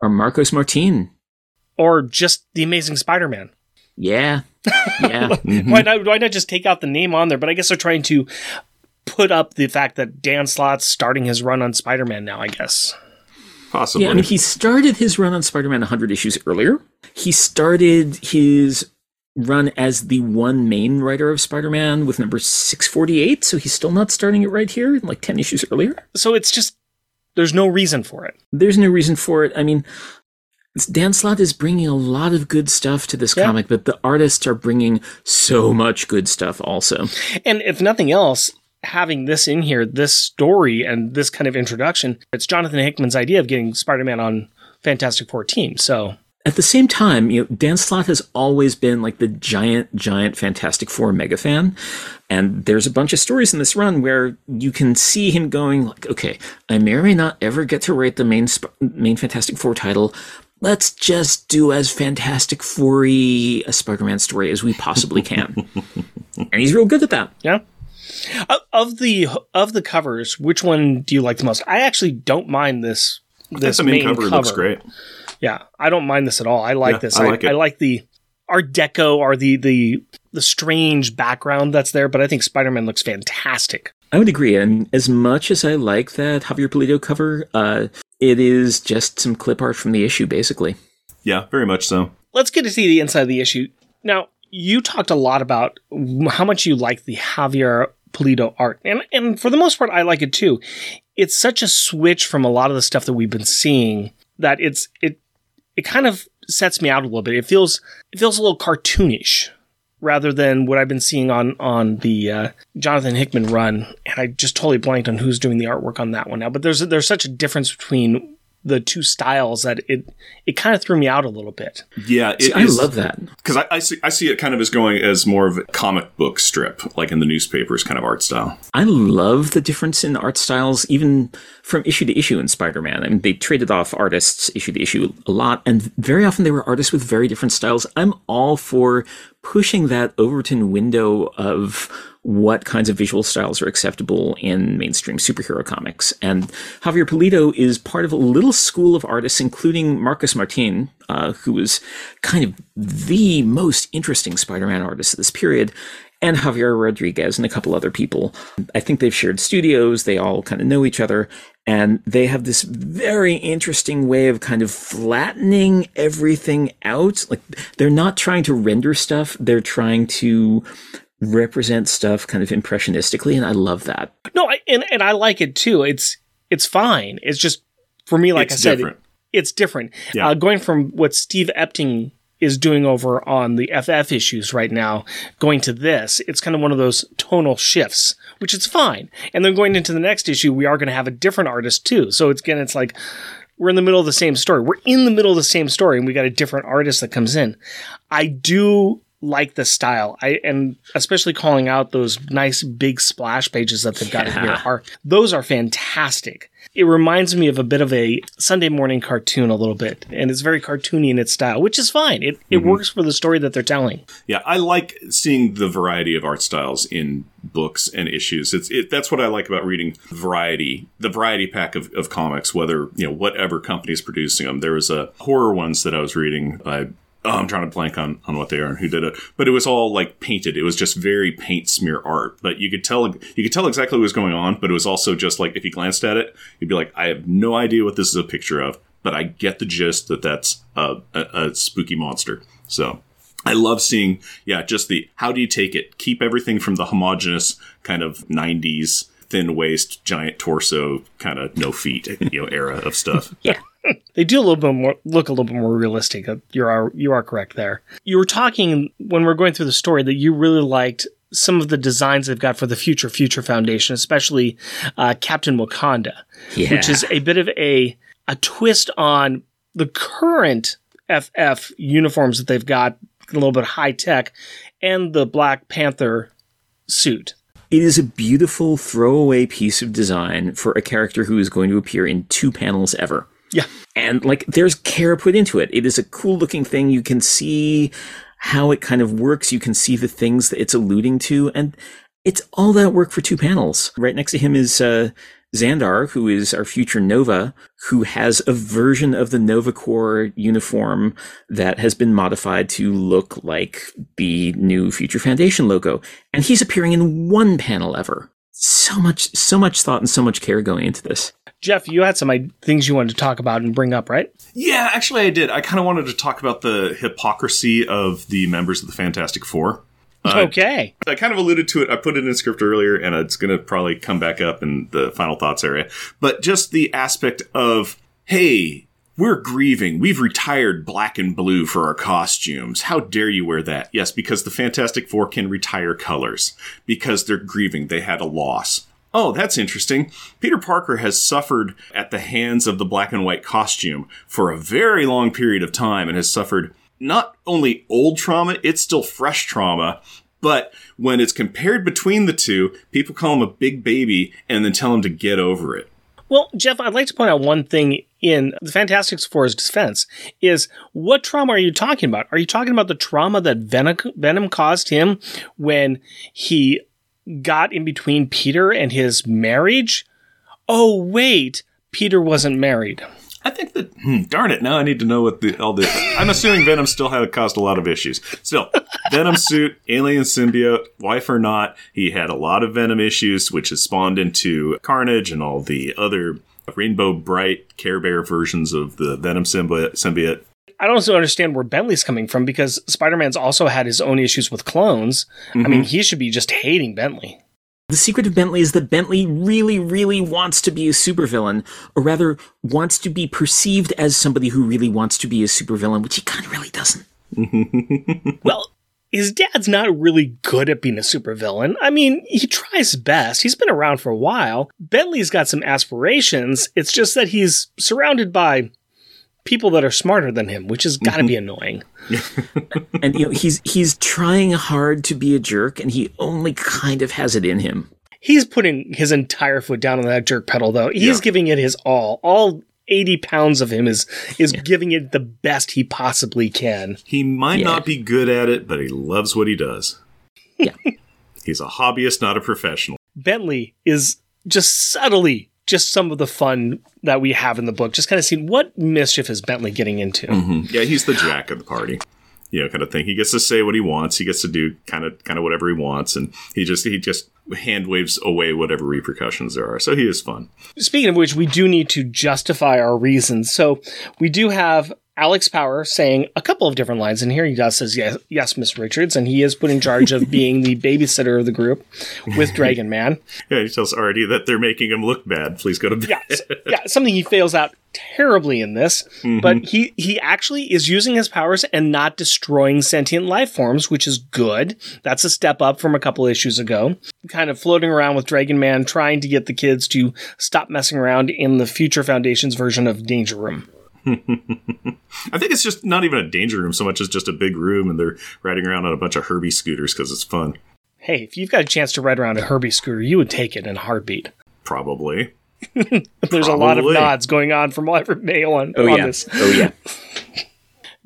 or Marcos Martin? Or just the Amazing Spider Man. Yeah. Yeah. Mm-hmm. Why not? Why not just take out the name on there? But I guess they're trying to put up the fact that Dan Slott's starting his run on Spider Man now. I guess. Possibly. Yeah, I mean, he started his run on Spider Man 100 issues earlier. He started his run as the one main writer of Spider Man with number 648, so he's still not starting it right here, like 10 issues earlier. So it's just there's no reason for it. There's no reason for it. I mean, Dan Slott is bringing a lot of good stuff to this Yeah. comic, but the artists are bringing so much good stuff also. And if nothing else, having this in here, this story and this kind of introduction, it's Jonathan Hickman's idea of getting Spider Man on Fantastic Four team. So At the same time, you know, Dan Slott has always been like the giant, giant Fantastic Four mega fan. And there's a bunch of stories in this run where you can see him going like, okay, I may or may not ever get to write the main, Sp- main Fantastic Four title. Let's just do as Fantastic Four a Spider-Man story as we possibly can. and he's real good at that. yeah. Of- Of the of the covers, which one do you like the most? I actually don't mind this. This the main, cover, looks great. Yeah, I don't mind this at all. I like Yeah, this. I like it. I like the Art Deco or the the the strange background that's there, but I think Spider Man looks fantastic. I would agree. And as much as I like that Javier Pulido cover, uh, it is just some clip art from the issue, basically. Yeah, very much so. Let's get to see the inside of the issue. Now, you talked a lot about how much you like the Javier Pulido art, and and for the most part, I like it too. It's such a switch from a lot of the stuff that we've been seeing that it's it it kind of sets me out a little bit. It feels it feels a little cartoonish rather than what I've been seeing on on the uh, Jonathan Hickman run. And I just totally blanked on who's doing the artwork on that one now. But there's there's such a difference between the two styles that it it kind of threw me out a little bit. Yeah, it See, I love that. because I, I see I see it kind of as going as more of a comic book strip, like in the newspapers kind of art style. I love the difference in art styles, even from issue to issue in Spider Man. I mean, they traded off artists issue to issue a lot, and very often they were artists with very different styles. I'm all for pushing that Overton window of what kinds of visual styles are acceptable in mainstream superhero comics. And Javier Pulido is part of a little school of artists, including Marcos Martin, uh, who was kind of the most interesting Spider Man artist of this period and Javier Rodriguez and a couple other people. I think they've shared studios. They all kind of know each other. And they have this very interesting way of kind of flattening everything out. Like they're not trying to render stuff, they're trying to represent stuff kind of impressionistically. And I love that. No, I, and and I like it too. It's it's fine. It's just for me, like It's I said, different. it's different. Yeah. Uh, going from what Steve Epting is doing over on the FF issues right now, going to this, it's kind of one of those tonal shifts, which is fine. And then going into the next issue, we are going to have a different artist too. So it's again, it's like we're in the middle of the same story. We're in the middle of the same story, and we got a different artist that comes in. I do like the style. I and especially calling out those nice big splash pages that they've got in here are those are fantastic. It reminds me of a bit of a Sunday morning cartoon a little bit, and it's very cartoony in its style, which is fine. It it mm-hmm. works for the story that they're telling. Yeah, I like seeing the variety of art styles in books and issues. It's it, that's what I like about reading variety, the variety pack of, of comics. Whether you know whatever company is producing them. There was a horror ones that I was reading by. Oh, I'm trying to blank on, on what they are and who did it, but it was all like painted. It was just very paint smear art, but you could tell you could tell exactly what was going on. But it was also just like if you glanced at it, you'd be like, I have no idea what this is a picture of, but I get the gist that that's a, a, a spooky monster. So I love seeing, yeah, just the how do you take it? Keep everything from the homogenous kind of 90s thin waist, giant torso, kind of no feet, you know, era of stuff. They do a little bit more look a little bit more realistic. Uh, You are you are correct there. You were talking when we are going through the story that you really liked some of the designs they've got for the future Future Foundation, especially uh, Captain Wakanda, Yeah. which is a bit of a a twist on the current FF uniforms that they've got, a little bit high tech, and the Black Panther suit. It is a beautiful throwaway piece of design for a character who is going to appear in two panels ever. Yeah. And like there's care put into it. It is a cool looking thing. You can see how it kind of works. You can see the things that it's alluding to. And it's all that work for two panels. Right next to him is uh, Xandar, who is our future Nova, who has a version of the Nova Corps uniform that has been modified to look like the new Future Foundation logo. And he's appearing in one panel ever. So much, so much thought and so much care going into this. Jeff, you had some things you wanted to talk about and bring up, right? Yeah, actually, I did. I kind of wanted to talk about the hypocrisy of the members of the Fantastic Four. Uh, okay. I kind of alluded to it. I put it in script earlier, and it's going to probably come back up in the final thoughts area. But just the aspect of, hey, we're grieving. We've retired black and blue for our costumes. How dare you wear that? Yes, because the Fantastic Four can retire colors because they're grieving. They had a loss. Oh, that's interesting. Peter Parker has suffered at the hands of the black and white costume for a very long period of time and has suffered not only old trauma, it's still fresh trauma. But when it's compared between the two, people call him a big baby and then tell him to get over it. Well, Jeff, I'd like to point out one thing in the Fantastic Four's defense is what trauma are you talking about? Are you talking about the trauma that Venom, Venom caused him when he got in between Peter and his marriage? Oh, wait, Peter wasn't married. I think that, hmm, darn it, now I need to know what the, all the, I'm assuming Venom still had caused a lot of issues. Still, Venom suit, alien symbiote, wife or not, he had a lot of Venom issues, which has spawned into Carnage and all the other Rainbow Brite Care Bear versions of the Venom symbiote. symbiote. I don't also understand where Bentley's coming from because Spider Man's also had his own issues with clones. I mean, mm-hmm. he should be just hating Bentley. The secret of Bentley is that Bentley really, really wants to be a supervillain, or rather, wants to be perceived as somebody who really wants to be a supervillain, which he kind of really doesn't. Mm-hmm. Well, his dad's not really good at being a supervillain. I mean, he tries best. He's been around for a while. Bentley's got some aspirations. It's just that he's surrounded by people that are smarter than him, which has got to be mm-hmm. annoying. and you know, he's he's trying hard to be a jerk, and he only kind of has it in him. He's putting his entire foot down on that jerk pedal, though. He's Yeah. giving it his all. All 80 pounds of him is is giving it the best he possibly can. He might Yeah. not be good at it, but he loves what he does. Yeah. He's a hobbyist, not a professional. Bentley is just subtly just some of the fun that we have in the book. Just kind of seeing what mischief is Bentley getting into. Mm-hmm. Yeah, he's the jack of the party. You know, kind of thing. He gets to say what he wants. He gets to do kind of kind of whatever he wants, and he just he just hand waves away whatever repercussions there are. So he is fun. Speaking of which, we do need to justify our reasons. So we do have Alex Power saying a couple of different lines in here. He does says yes, yes, Miss Richards, and he is put in charge of being the babysitter of the group with Dragon Man. Yeah, he tells Artie that they're making him look bad. Please go to bed. Yeah, yeah, something he fails out terribly in this. But mm-hmm. he he actually is using his powers and not destroying sentient life forms, which is good. That's a step up from a couple issues ago. Kind of floating around with Dragon Man, trying to get the kids to stop messing around in the Future Foundation's version of Danger Room. I think it's just not even a danger room so much as just a big room, and they're riding around on a bunch of Herbie scooters because it's fun. Hey, if you've got a chance to ride around a Herbie scooter, you would take it in a heartbeat. Probably. There's a lot of nods going on from every male on, Oh on yeah. this. Oh yeah.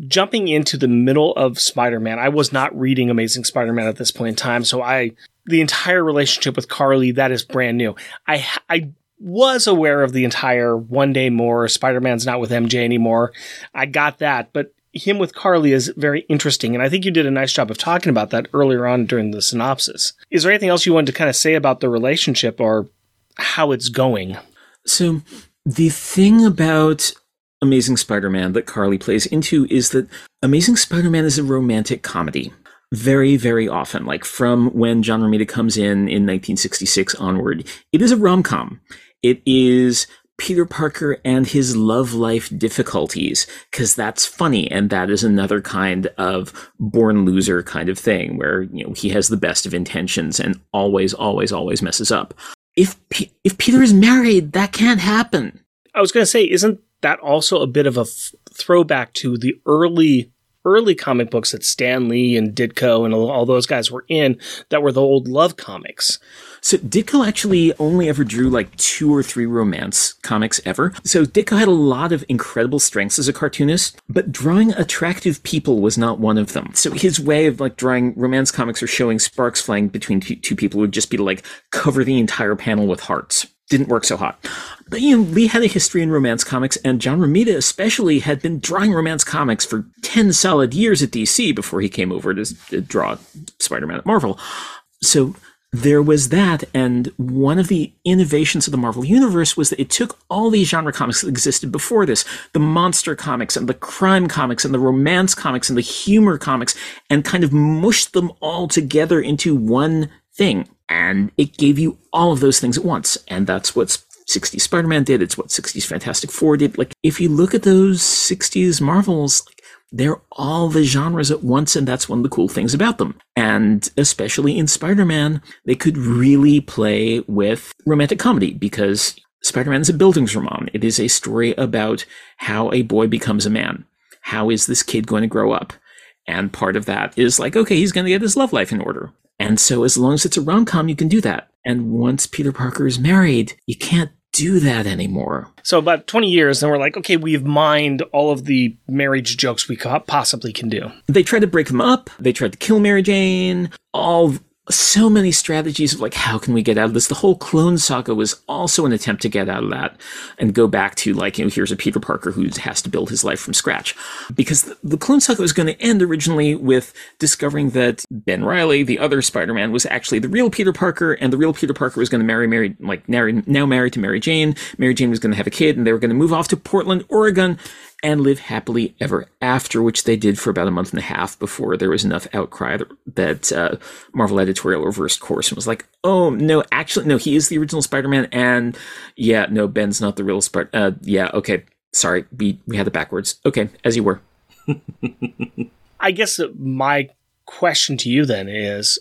jumping into the middle of Spider-Man, I was not reading Amazing Spider-Man at this point in time, so I the entire relationship with Carly that is brand new. I I was aware of the entire one day more Spider-Man's not with MJ anymore. I got that, but him with Carly is very interesting, and I think you did a nice job of talking about that earlier on during the synopsis. Is there anything else you wanted to kind of say about the relationship or how it's going? So the thing about Amazing Spider-Man that Carly plays into is that Amazing Spider-Man is a romantic comedy. Very, very often, like from when John Romita comes in in 1966 onward, it is a rom-com. It is Peter Parker and his love life difficulties, because that's funny, and that is another kind of born loser kind of thing, where you know he has the best of intentions and always, always, always messes up. If P- if Peter is married, that can't happen. I was going to say, isn't that also a bit of a f- throwback to the early early comic books that Stan Lee and Ditko and all, all those guys were in that were the old love comics? So Ditko actually only ever drew like two or three romance comics ever. So Ditko had a lot of incredible strengths as a cartoonist, but drawing attractive people was not one of them. So his way of like drawing romance comics or showing sparks flying between two, two people would just be to like cover the entire panel with hearts. Didn't work so hot. But you know, Lee had a history in romance comics, and John Romita especially had been drawing romance comics for 10 solid years at DC before he came over to, to draw Spider-Man at Marvel. So there was that, and one of the innovations of the Marvel Universe was that it took all these genre comics that existed before this the monster comics, and the crime comics, and the romance comics, and the humor comics and kind of mushed them all together into one thing. And it gave you all of those things at once. And that's what 60s Spider Man did. It's what 60s Fantastic Four did. Like, if you look at those 60s Marvels, they're all the genres at once, and that's one of the cool things about them. And especially in Spider Man, they could really play with romantic comedy because Spider Man is a buildings Bildungsroman. It is a story about how a boy becomes a man. How is this kid going to grow up? And part of that is like, okay, he's going to get his love life in order. And so, as long as it's a rom com, you can do that. And once Peter Parker is married, you can't do that anymore. So about 20 years, and we're like, okay, we've mined all of the marriage jokes we possibly can do. They tried to break them up. They tried to kill Mary Jane. All so many strategies of like, how can we get out of this? The whole clone saga was also an attempt to get out of that and go back to like, you know, here's a Peter Parker who has to build his life from scratch. Because the, the clone saga was going to end originally with discovering that Ben Reilly, the other Spider-Man, was actually the real Peter Parker, and the real Peter Parker was going to marry Mary, like now married to Mary Jane. Mary Jane was going to have a kid, and they were going to move off to Portland, Oregon, and live happily ever after, which they did for about a month and a half before there was enough outcry that, uh, Marvel editorial reversed course and was like, "Oh no, actually, no, he is the original Spider-Man, and yeah, no, Ben's not the real Spider. Uh, yeah, okay, sorry, we we had it backwards. Okay, as you were. I guess my question to you then is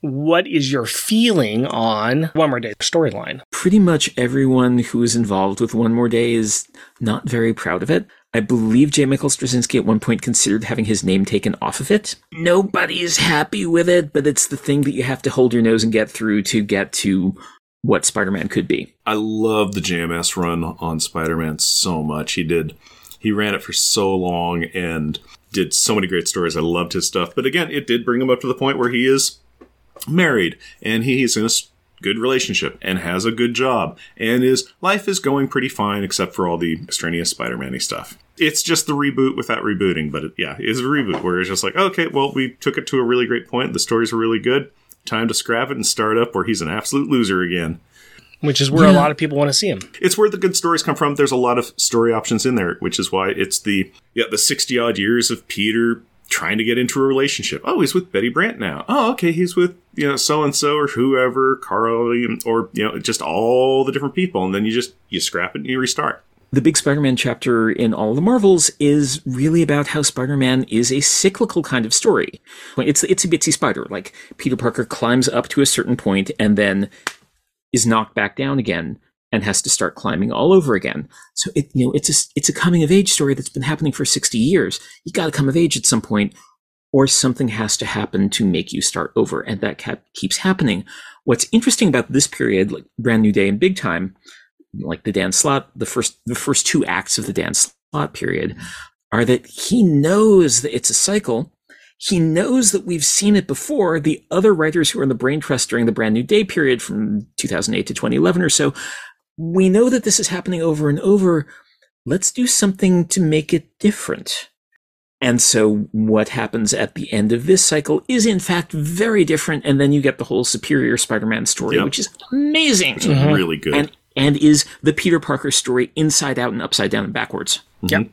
what is your feeling on One More Day storyline? Pretty much everyone who is involved with One More Day is not very proud of it. I believe J. Michael Straczynski at one point considered having his name taken off of it. Nobody's happy with it, but it's the thing that you have to hold your nose and get through to get to what Spider-Man could be. I love the JMS run on Spider-Man so much. He did. He ran it for so long and did so many great stories. I loved his stuff. But again, it did bring him up to the point where he is married and he's in a good relationship and has a good job and his life is going pretty fine except for all the extraneous Spider-Man-y stuff. It's just the reboot without rebooting, but it, yeah, it is a reboot where it's just like, okay, well, we took it to a really great point. The stories are really good. Time to scrap it and start up where he's an absolute loser again. Which is where a lot of people want to see him. it's where the good stories come from. There's a lot of story options in there, which is why it's the yeah the sixty odd years of Peter trying to get into a relationship. Oh, he's with Betty Brant now. Oh, okay, he's with you know so and so or whoever, Carly, or you know just all the different people, and then you just you scrap it and you restart. The big Spider-Man chapter in all the Marvels is really about how Spider-Man is a cyclical kind of story. It's it's a bitsy spider. Like Peter Parker climbs up to a certain point and then is knocked back down again. and has to start climbing all over again. So it, you know, it's a, it's a coming of age story that's been happening for 60 years. You got to come of age at some point or something has to happen to make you start over. And that keeps happening. What's interesting about this period, like Brand New Day and Big Time, like the Dan Slott, the first, the first two acts of the Dan Slott period are that he knows that it's a cycle. He knows that we've seen it before. The other writers who are in the brain trust during the brand new day period from 2008 to 2011 or so, we know that this is happening over and over. Let's do something to make it different. And so what happens at the end of this cycle is in fact very different. And then you get the whole superior Spider-Man story, yep. which is amazing. Which is mm-hmm. really good. And, and is the Peter Parker story inside out and upside down and backwards. Mm-hmm. Yep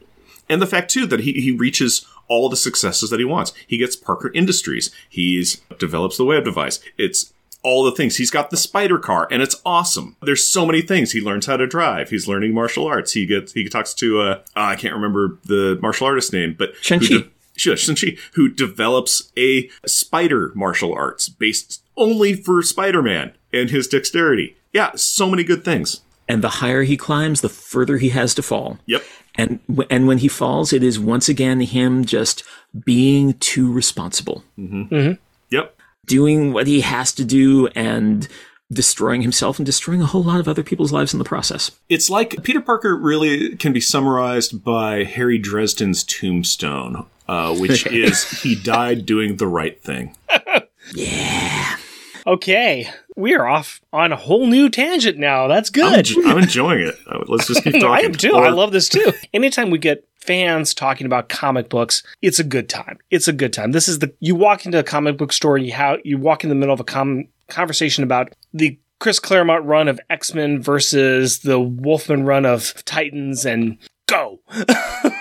and the fact too that he, he reaches all the successes that he wants. He gets Parker Industries. He's develops the web device. It's all the things. He's got the spider car and it's awesome. There's so many things. He learns how to drive. He's learning martial arts. He gets he talks to uh, I can't remember the martial artist name, but Shang-Chi. Shang-Chi, who develops a spider martial arts based only for Spider-Man and his dexterity. Yeah, so many good things. And the higher he climbs, the further he has to fall. Yep. And and when he falls, it is once again him just being too responsible. Mm-hmm. Mm-hmm. Yep. Doing what he has to do and destroying himself and destroying a whole lot of other people's lives in the process. It's like Peter Parker really can be summarized by Harry Dresden's tombstone, uh, which is he died doing the right thing. yeah. Okay, we are off on a whole new tangent now. That's good. I'm, I'm enjoying it. Let's just keep talking. I am too. Or- I love this too. Anytime we get fans talking about comic books, it's a good time. It's a good time. This is the you walk into a comic book store and you how you walk in the middle of a com- conversation about the Chris Claremont run of X Men versus the Wolfman run of Titans, and go.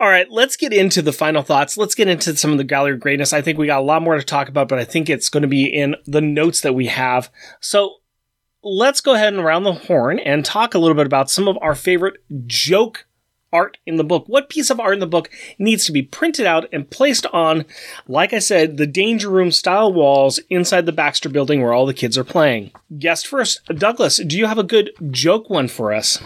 All right, let's get into the final thoughts. Let's get into some of the gallery greatness. I think we got a lot more to talk about, but I think it's going to be in the notes that we have. So let's go ahead and round the horn and talk a little bit about some of our favorite joke art in the book. What piece of art in the book needs to be printed out and placed on, like I said, the danger room style walls inside the Baxter building where all the kids are playing? Guest first, Douglas, do you have a good joke one for us?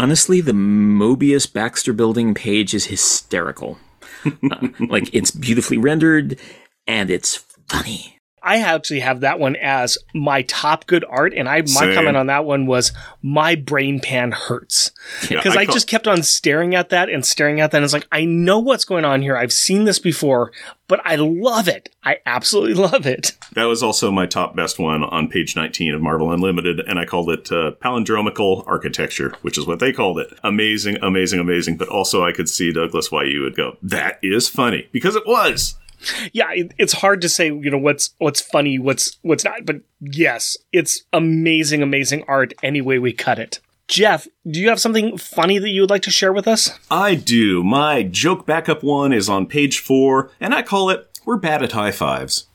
Honestly, the Mobius Baxter building page is hysterical. uh, like, it's beautifully rendered and it's funny. I actually have that one as my top good art, and I my comment on that one was my brain pan hurts because yeah, I, I, just kept on staring at that and staring at that. And it's like I know what's going on here. I've seen this before, but I love it. I absolutely love it. That was also my top best one on page 19 of Marvel Unlimited, and I called it uh, palindromical architecture, which is what they called it. Amazing, amazing, amazing. But also, I could see Douglas why you would go. That is funny because it was yeah, it, it's hard to say, you know, what's what's funny, what's what's not, but yes, it's amazing, amazing art any way we cut it. Jeff, do you have something funny that you would like to share with us? I do. My joke backup one is on page four, and I call it We're Bad at High Fives.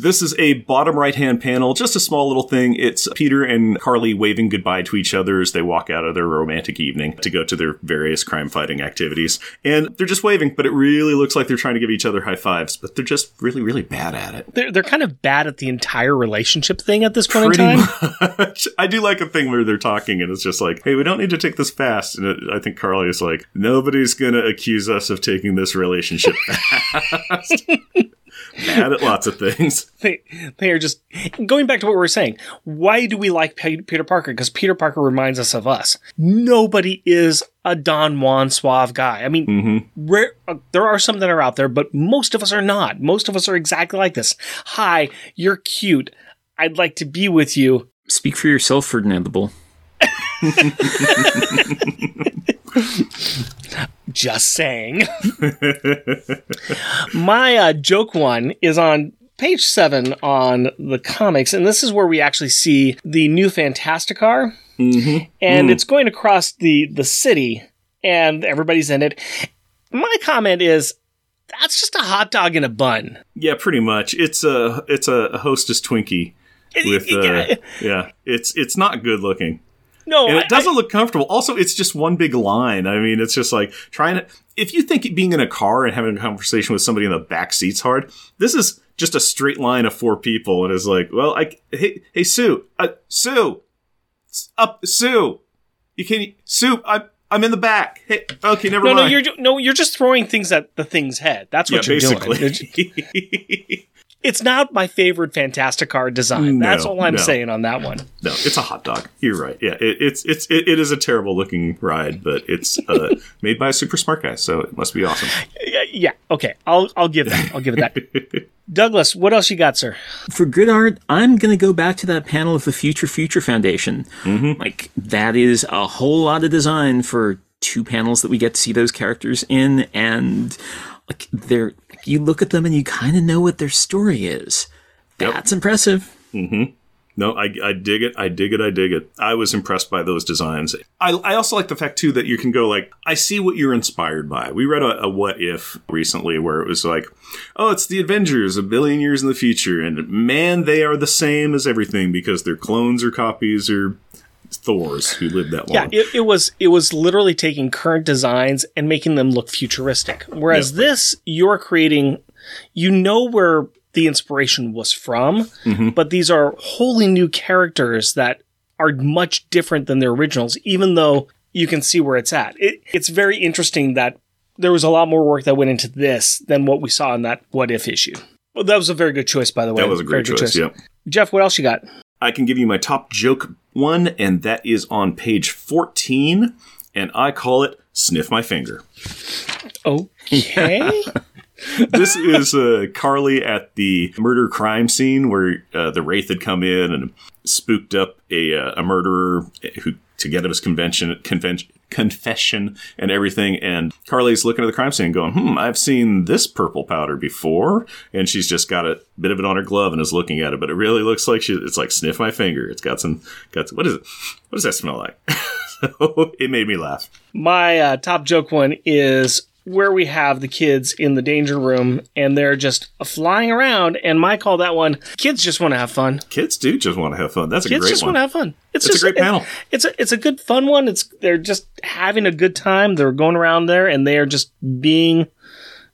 This is a bottom right hand panel, just a small little thing. It's Peter and Carly waving goodbye to each other as they walk out of their romantic evening to go to their various crime fighting activities. And they're just waving, but it really looks like they're trying to give each other high fives, but they're just really, really bad at it. They're, they're kind of bad at the entire relationship thing at this point Pretty in time. Much. I do like a thing where they're talking and it's just like, hey, we don't need to take this fast. And it, I think Carly is like, nobody's going to accuse us of taking this relationship fast. bad at lots of things. They, they are just going back to what we were saying. Why do we like P- Peter Parker? Because Peter Parker reminds us of us. Nobody is a Don Juan suave guy. I mean, mm-hmm. rare, uh, there are some that are out there, but most of us are not. Most of us are exactly like this. Hi, you're cute. I'd like to be with you. Speak for yourself, Ferdinand the Bull. Just saying. My uh, joke one is on page seven on the comics, and this is where we actually see the new Fantasticar, mm-hmm. and mm. it's going across the the city, and everybody's in it. My comment is. That's just a hot dog in a bun. Yeah, pretty much. It's a it's a hostess Twinkie with uh, yeah. It's it's not good looking. No, and it doesn't I, look comfortable. Also, it's just one big line. I mean, it's just like trying to. If you think being in a car and having a conversation with somebody in the back seat's hard, this is just a straight line of four people, and it's like, well, I hey hey Sue, uh, Sue, Up, Sue. You can Sue. I'm I'm in the back. Hey, okay, never No, no, mind. you're no, you're just throwing things at the thing's head. That's yeah, what you're doing. basically. It's not my favorite Fantasticar design. No, That's all I'm no. saying on that one. no, it's a hot dog. You're right. Yeah, it, it's it's it, it is a terrible looking ride, but it's uh, made by a super smart guy, so it must be awesome. Yeah, yeah, okay. I'll I'll give that. I'll give it that. Douglas, what else you got, sir? For good art, I'm going to go back to that panel of the Future Future Foundation. Like, that is a whole lot of design for two panels that we get to see those characters in, and like, they're, you look at them and you kind of know what their story is. That's impressive. Mm-hmm. No, I, I dig it. I dig it. I dig it. I was impressed by those designs. I, I also like the fact too that you can go like, I see what you're inspired by. We read a, a what if recently where it was like, oh, it's the Avengers a billion years in the future, and man, they are the same as everything because their clones or copies or Thors who lived that Yeah, long. it, it was it was literally taking current designs and making them look futuristic. Whereas Yep. this, you're creating, you know where the inspiration was from, Mm-hmm. but these are wholly new characters that are much different than their originals, even though you can see where it's at. It, it's very interesting that there was a lot more work that went into this than what we saw in that what if issue. Well, that was a very good choice, by the way. that was a Very great good choice. Yep. Jeff, what else you got? I can give you my top joke one, and that is on page 14, and I call it Sniff My Finger. Okay. this is uh, Carly at the murder crime scene where uh, the wraith had come in and spooked up a, uh, a murderer who to get his convention, convention confession and everything. And Carly's looking at the crime scene, going, "Hmm, I've seen this purple powder before." And she's just got a bit of it on her glove and is looking at it, but it really looks like she. It's like sniff my finger. It's got some. Got some, what is it? What does that smell like? so it made me laugh. My uh, top joke one is where we have the kids in the danger room and they're just flying around. And my call that one, kids just want to have fun. Kids do just want to have fun. That's a Kids great just one. want to have fun. It's, It's a just great it- panel. It's a it's a good fun one. It's they're just having a good time. They're going around there and they are just being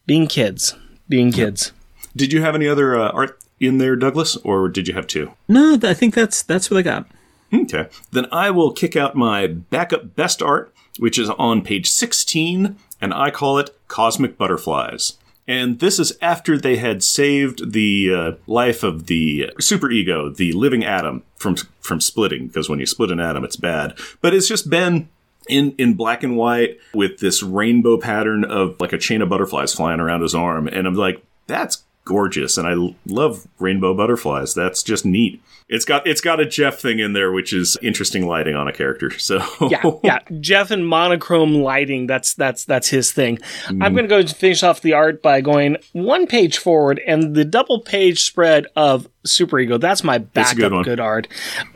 being kids, being kids. Did you have any other uh, art in there, Douglas, or did you have two? No, I think that's that's what I got. Okay. Then I will kick out my backup best art, which is on page 16, and I call it Cosmic Butterflies. And this is after they had saved the uh, life of the superego, the living atom, from from splitting. Because when you split an atom, it's bad. But it's just been in in black and white with this rainbow pattern of like a chain of butterflies flying around his arm, and I'm like, that's gorgeous, and I love rainbow butterflies. That's just neat. It's got it's got a Jeff thing in there, which is interesting lighting on a character. So Yeah, yeah. Jeff and monochrome lighting. That's that's that's his thing. Mm-hmm. I'm going to go finish off the art by going one page forward and the double page spread of Super Ego. That's my good backup one. good art.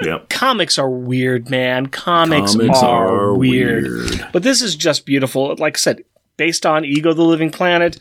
Yep. Comics are weird, man. Comics, Comics are, are weird. weird. But this is just beautiful. Like I said, based on Ego the Living Planet.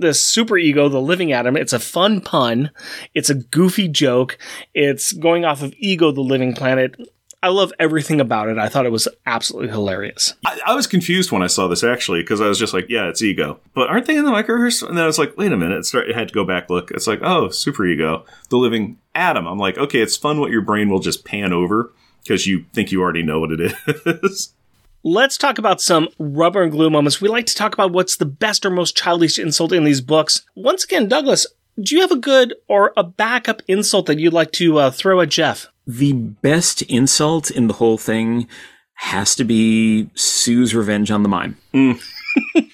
The super ego, the living atom, it's a fun pun. It's a goofy joke. It's going off of ego, the living planet. I love everything about it. I thought it was absolutely hilarious. I, I was confused when I saw this actually because I was just like, yeah, it's ego, but aren't they in the microverse? And then I was like, wait a minute, it had to go back look. It's like, oh, super ego, the living atom. I'm like, okay, it's fun what your brain will just pan over because you think you already know what it is. Let's talk about some rubber and glue moments. We like to talk about what's the best or most childish insult in these books. Once again, Douglas, do you have a good or a backup insult that you'd like to uh, throw at Jeff? The best insult in the whole thing has to be Sue's revenge on the mime.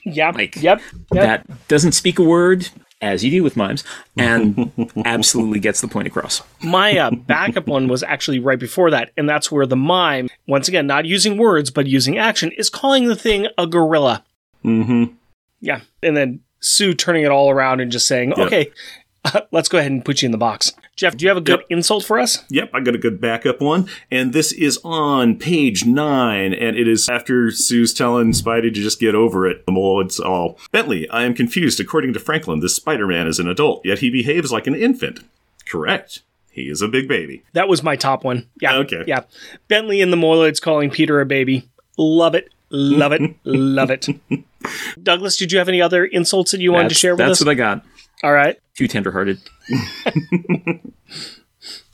Yeah, Like, yep, yep. That doesn't speak a word, as you do with mimes, and absolutely gets the point across. My uh, backup one was actually right before that, and that's where the mime, once again, not using words but using action, is calling the thing a gorilla. mm-hmm. Yeah, and then Sue turning it all around and just saying, Yep. "Okay, let's go ahead and put you in the box." Jeff, do you have a good Yep. insult for us? Yep, I got a good backup one. And this is on page nine. And it is after Sue's telling Spidey to just get over it. The mole, it's all Bentley, I am confused. According to Franklin, this Spider Man is an adult, yet he behaves like an infant. Correct. He is a big baby. That was my top one. Yeah. Okay. Yeah. Bentley and the Moloids calling Peter a baby. Love it. Love it. love it. Douglas, did you have any other insults that you wanted to share with that's us? That's what I got. All right. Too tenderhearted.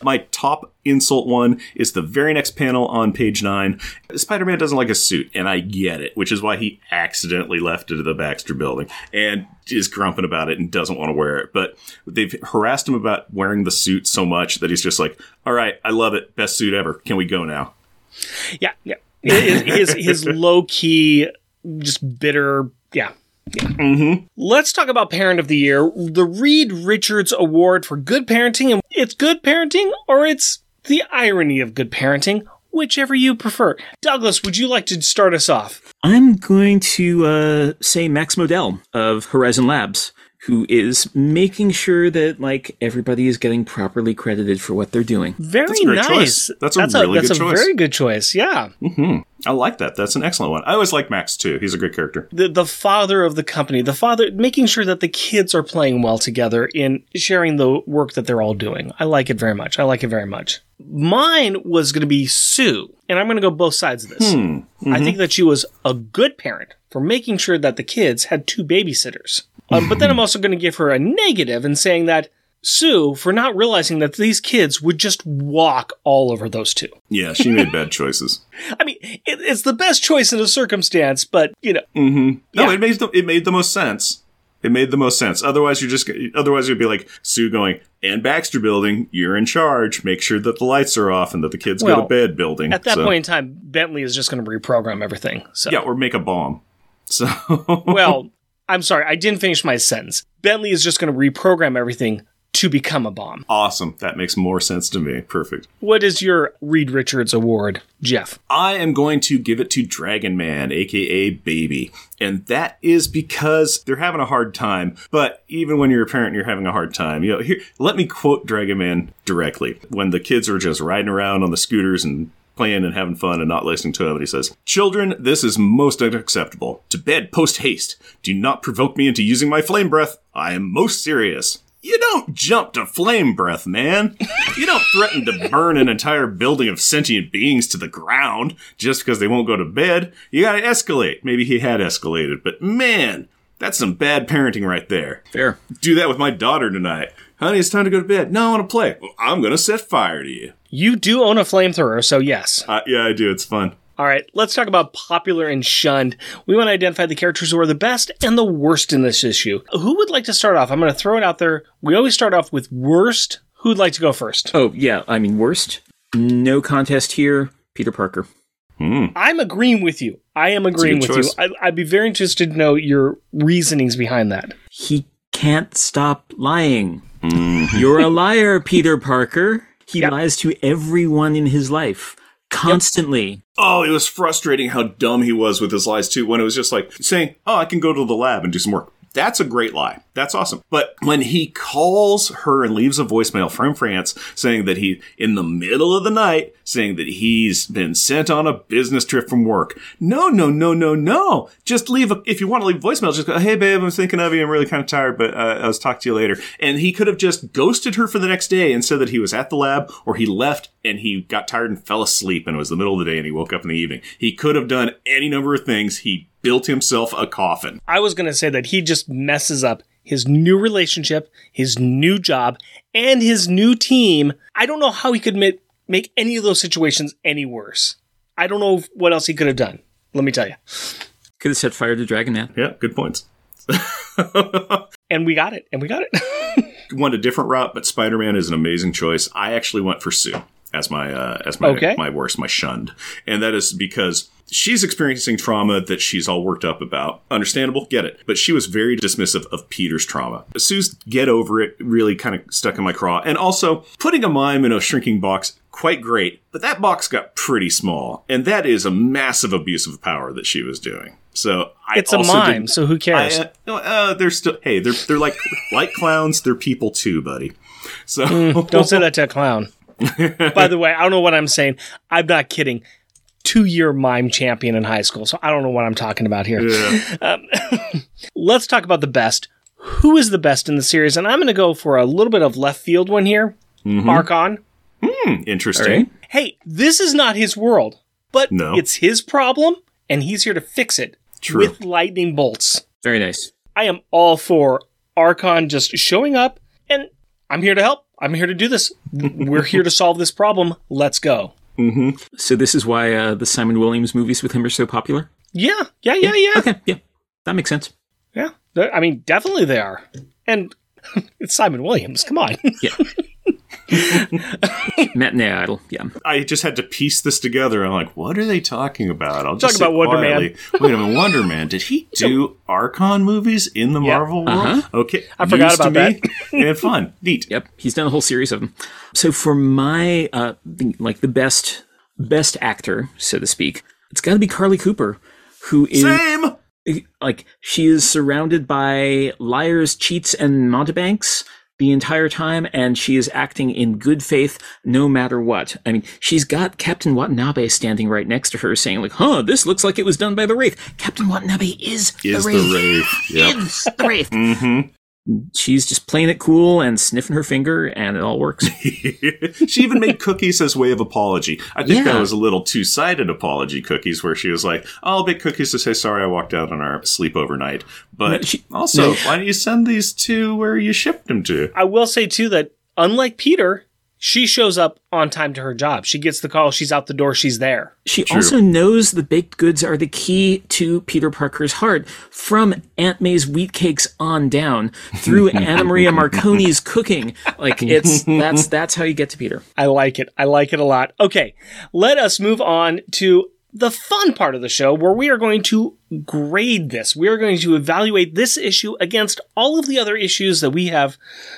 My top insult one is the very next panel on page nine. Spider Man doesn't like a suit, and I get it, which is why he accidentally left it at the Baxter building and is grumping about it and doesn't want to wear it. But they've harassed him about wearing the suit so much that he's just like, all right, I love it. Best suit ever. Can we go now? Yeah, yeah. His his, his low key, just bitter. Yeah. Yeah. Mm-hmm. Let's talk about Parent of the Year, the Reed Richards Award for Good Parenting. And it's good parenting or it's the irony of good parenting, whichever you prefer. Douglas, would you like to start us off? I'm going to uh, say Max Modell of Horizon Labs, who is making sure that like everybody is getting properly credited for what they're doing. Very That's a great nice. choice. That's a really that's good a choice. very good choice. Yeah. I like that. That's an excellent one. I always like Max too. He's a great character. the the father of the company, the father making sure that the kids are playing well together in sharing the work that they're all doing. I like it very much. I like it very much. Mine was going to be Sue, and I'm going to go both sides of this. I think that she was a good parent for making sure that the kids had two babysitters. Um, but then I'm also going to give her a negative negative in saying that Sue for not realizing that these kids would just walk all over those two. Yeah, she made bad choices. I mean, it, it's the best choice in a circumstance, but you know, mm-hmm. No, Yeah. it made the, it made the most sense. It made the most sense. Otherwise, you're just otherwise you'd be like Sue going and Baxter Building. You're in charge. Make sure that the lights are off and that the kids go to bed. Building At that So- point in time, Bentley is just going to reprogram everything. So, yeah, or make a bomb. So well, I'm sorry, I didn't finish my sentence. Bentley is just going to reprogram everything to become a bomb. awesome. That makes more sense to me. Perfect. What is your Reed Richards award, Jeff? I am going to give it to Dragon Man, aka Baby. And that is because they're having a hard time. But even when you're a parent, you're having a hard time. You know, here, let me quote Dragon Man directly. When the kids are just riding around on the scooters and playing and having fun and not listening to him, and he says, Children, this is most unacceptable. To bed post haste. Do not provoke me into using my flame breath. I am most serious. You don't jump to flame breath, man. You don't threaten to burn an entire building of sentient beings to the ground just because they won't go to bed. You gotta escalate. Maybe he had escalated, but man, that's some bad parenting right there. Fair. Do that with my daughter tonight. Honey, it's time to go to bed. No, I want to play. Well, I'm gonna set fire to you. You do own a flamethrower, so yes. Uh, yeah, I do. It's fun. All right, let's talk about popular and shunned. We want to identify the characters who are the best and the worst in this issue. Who would like to start off? I'm going to throw it out there. We always start off with worst. Who'd like to go first? Oh yeah, I mean worst. No contest here. Peter Parker. I'm agreeing with you. I am agreeing with choice. you. I, I'd be very interested to know your reasonings behind that. He can't stop lying. You're a liar, Peter Parker. He Yep. lies to everyone in his life constantly. Oh, it was frustrating how dumb he was with his lies too. When it was just like saying, "Oh, I can go to the lab and do some work." That's a great lie. That's awesome. But when he calls her and leaves a voicemail from France saying that he, in the middle of the night, saying that he's been sent on a business trip from work. No, no, no, no, no. Just leave a, if you want to leave voicemail, just go, hey babe, I'm thinking of you. I'm really kind of tired, but uh, I'll talk to you later. And he could have just ghosted her for the next day and said that he was at the lab or he left and he got tired and fell asleep and it was the middle of the day and he woke up in the evening. He could have done any number of things. He built himself a coffin. I was going to say that he just messes up his new relationship, his new job, and his new team. I don't know how he could make, make any of those situations any worse. I don't know what else he could have done. Let me tell you. Could have set fire to Dragon Man. Yeah, good points. And we got it. And we got it. went a different route, but Spider Man is an amazing choice. I actually went for Sue as my uh, as my Okay. my worst, my shunned, and that is because she's experiencing trauma that she's all worked up about. Understandable, get it, but she was very dismissive of Peter's trauma. Sue's get over it really kind of stuck in my craw, and also putting a mime in a shrinking box. Quite great, but that box got pretty small, and that is a massive abuse of power that she was doing. So I it's a mime, so who cares? I, uh, uh, they're still hey, they're they're like like clowns. They're people too, buddy. So Mm, Don't say that to a clown. By the way, I don't know what I'm saying. I'm not kidding. Two year mime champion in high school, so I don't know what I'm talking about here. Um, let's talk about the best. Who is the best in the series? And I'm going to go for a little bit of left field one here. Arkon. interesting. All right. Hey, this is not his world, but No. it's his problem, and he's here to fix it True. with lightning bolts. Very nice. I am all for Arkon just showing up, and I'm here to help. I'm here to do this. We're here to solve this problem. Let's go. So this is why uh, the Simon Williams movies with him are so popular. Yeah, yeah, yeah, yeah. Okay, yeah, that makes sense. Yeah. I mean, definitely they are. And it's Simon Williams. Come on. Matinee Idol. Yeah, I just had to piece this together. I'm like, what are they talking about? I'll just Talking about sit Wonder Man. Wait a minute, Wonder Man. Did he do Arkon movies in the Yeah. Marvel world? Okay, I forgot news to about me. and fun, neat. Yep, he's done a whole series of them. So for my uh, the, like the best best actor, so to speak, it's got to be Carly Cooper, who is Same. like she is surrounded by liars, cheats, and mountebanks the entire time, and she is acting in good faith no matter what. I mean, she's got Captain Watanabe standing right next to her, saying like, "Huh, this looks like it was done by the Wraith." Captain Watanabe is, Is the the Wraith. Wraith? Yep. Is the Wraith. mm-hmm. She's just playing it cool and sniffing her finger, and it all works. she even made cookies as way of apology. I think Yeah. that was a little two-sided apology cookies, where she was like, oh, "I'll bake cookies to say sorry I walked out on our sleepover night." But she- also, no. why don't you send these to where you shipped them to? I will say, too, that unlike Peter, she shows up on time to her job. She gets the call. She's out the door. She's there. She True. also knows the baked goods are the key to Peter Parker's heart from Aunt May's wheat cakes on down through Anna Maria Marconi's cooking. Like it's that's that's how you get to Peter. I like it. I like it a lot. Okay, let us move on to the fun part of the show where we are going to grade this. We are going to evaluate this issue against all of the other issues that we have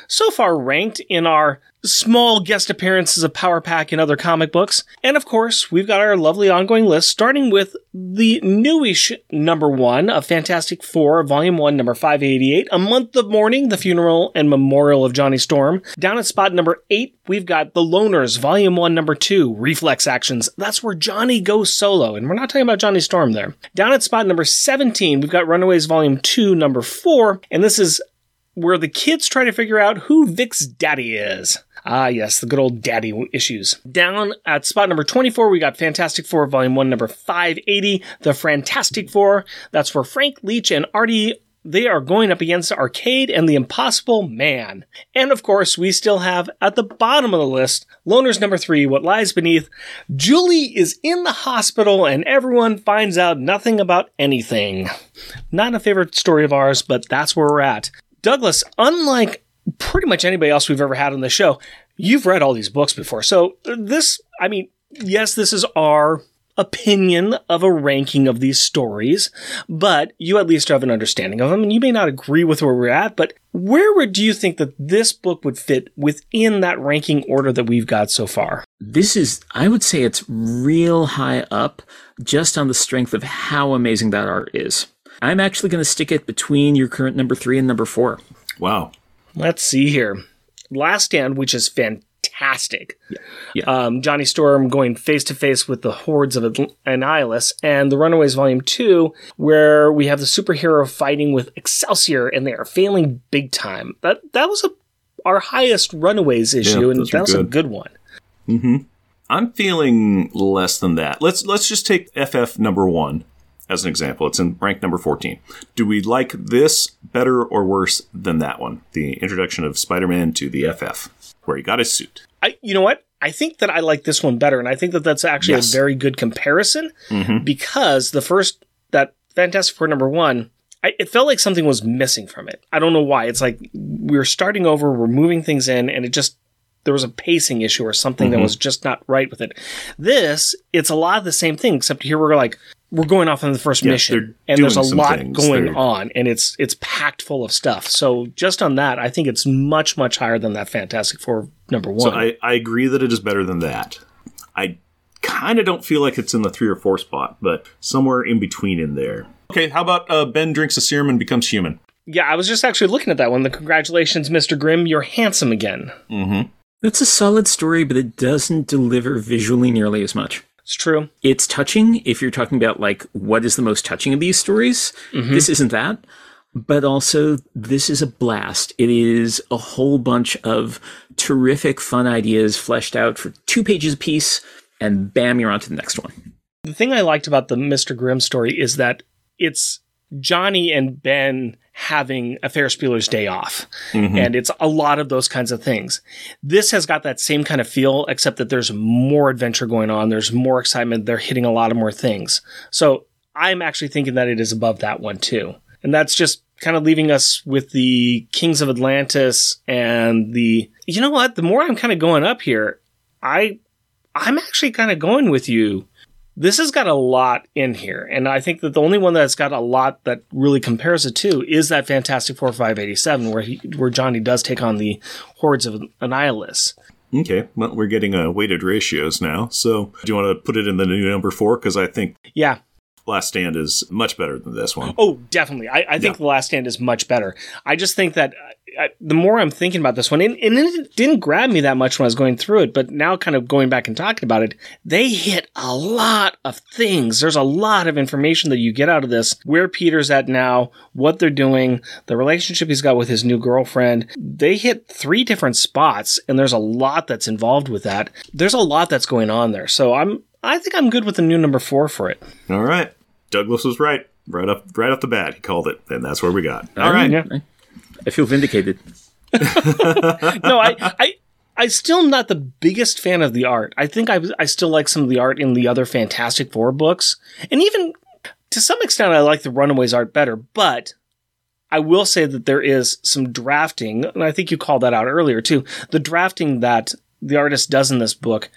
so far ranked in our small guest appearances of Power Pack and other comic books. And of course, we've got our lovely ongoing list, starting with the newish number one of Fantastic Four, Volume 1, number 588, A Month of Mourning, The Funeral and Memorial of Johnny Storm. Down at spot number 8, we've got The Loners, Volume 1, number 2, Reflex Actions. That's where Johnny goes solo, and we're not talking about Johnny Storm there. Down at spot number 17, we've got Runaways, Volume 2, number 4, and this is where the kids try to figure out who Vic's daddy is. Ah, yes, the good old daddy issues. Down at spot number 24, we got Fantastic Four, Volume 1, number 580, The Fantastic Four. That's where Frank Leech and Artie. They are going up against Arcade and the Impossible Man. And of course, we still have at the bottom of the list, Loners number three, What Lies Beneath. Julie is in the hospital and everyone finds out nothing about anything. Not a favorite story of ours, but that's where we're at. Douglas, unlike pretty much anybody else we've ever had on the show, you've read all these books before. So this, I mean, yes, this is our opinion of a ranking of these stories, but you at least have an understanding of them, and you may not agree with where we're at, but where would do you think that this book would fit within that ranking order that we've got so far? This is I would say it's real high up just on the strength of how amazing that art is. I'm actually going to stick it between your current number 3 and number 4. Wow. Let's see here. Last Stand, which is fantastic. Yeah. Um, Johnny Storm going face to face with the hordes of An- Annihilus, and The Runaways Volume 2, where we have the superhero fighting with Excelsior, and they are failing big time. That that was a our highest Runaways issue, and that was a good. good one. I'm feeling less than that. Let's let's just take FF number one as an example. It's in rank number 14. Do we like this better or worse than that one? The introduction of Spider-Man to the FF, where he got his suit. I, you know what? I think that I like this one better, and I think that that's actually Yes. a very good comparison Mhm. because the first that Fantastic Four number one, I, it felt like something was missing from it. I don't know why. It's like we were starting over, we're moving things in, and it just there was a pacing issue or something that was just not right with it. This, it's a lot of the same thing, except here we're like we're going off on the first Yeah, mission, and there's a lot things. going They're- on, and it's it's packed full of stuff. So just on that, I think it's much much higher than that Fantastic Four number one. So I, I agree that it is better than that. I kind of don't feel like it's in the three or four spot, but somewhere in between in there. Okay, how about uh, Ben drinks a serum and becomes human? Yeah, I was just actually looking at that one. The congratulations, Mr. Grimm, you're handsome again. Mm-hmm. That's a solid story, but it doesn't deliver visually nearly as much. It's true. It's touching if you're talking about like what is the most touching of these stories. Mm-hmm. This isn't that. But also, this is a blast. It is a whole bunch of terrific, fun ideas fleshed out for two pages a piece, and bam, you're on to the next one. The thing I liked about the Mr. Grimm story is that it's Johnny and Ben having a Ferris Bueller's Day Off. Mm-hmm. And it's a lot of those kinds of things. This has got that same kind of feel, except that there's more adventure going on. There's more excitement. They're hitting a lot of more things. So I'm actually thinking that it is above that one too. And that's just kind of leaving us with the Kings of Atlantis and the, you know what? The more I'm kind of going up here, I, I'm actually kind of going with you this has got a lot in here, and I think that the only one that's got a lot that really compares it to is that Fantastic Four five eighty seven, where he where Johnny does take on the hordes of Annihilus. Okay, well, we're getting uh, weighted ratios now. So, do you want to put it in the new number four? Because I think Yeah. Last Stand is much better than this one. Oh, definitely. I, I think Yeah. The Last Stand is much better. I just think that uh, uh, the more I'm thinking about this one, and, and it didn't grab me that much when I was going through it, but now kind of going back and talking about it, they hit a lot of things. There's a lot of information that you get out of this. Where Peter's at now, what they're doing, the relationship he's got with his new girlfriend. They hit three different spots, and there's a lot that's involved with that. There's a lot that's going on there. So I'm, I think I'm good with the new number four for it. All right, Douglas was right. Right up, right off the bat, he called it, and that's where we got. All right, Yeah. I feel vindicated. no, I, I, I still am not the biggest fan of the art. I think I, I still like some of the art in the other Fantastic Four books, and even to some extent, I like the Runaways art better. But I will say that there is some drafting, and I think you called that out earlier too. The drafting that the artist does in this book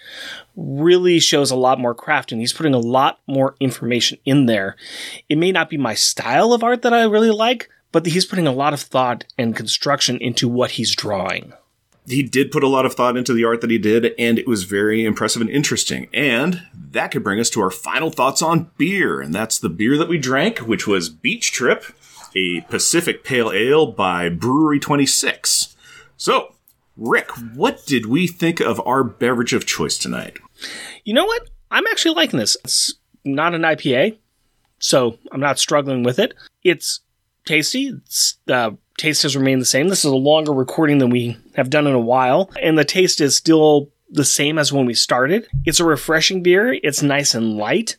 really shows a lot more craft, and he's putting a lot more information in there. It may not be my style of art that I really like, but he's putting a lot of thought and construction into what he's drawing. he did put a lot of thought into the art that he did, and it was very impressive and interesting. And that could bring us to our final thoughts on beer, and that's the beer that we drank, which was Beach Trip, a Pacific Pale Ale by Brewery 26. So, Rick, what did we think of our beverage of choice tonight? You know what? I'm actually liking this. It's not an IPA, so I'm not struggling with it. It's tasty. It's, uh, taste has remained the same. This is a longer recording than we have done in a while, and the taste is still the same as when we started. It's a refreshing beer. It's nice and light.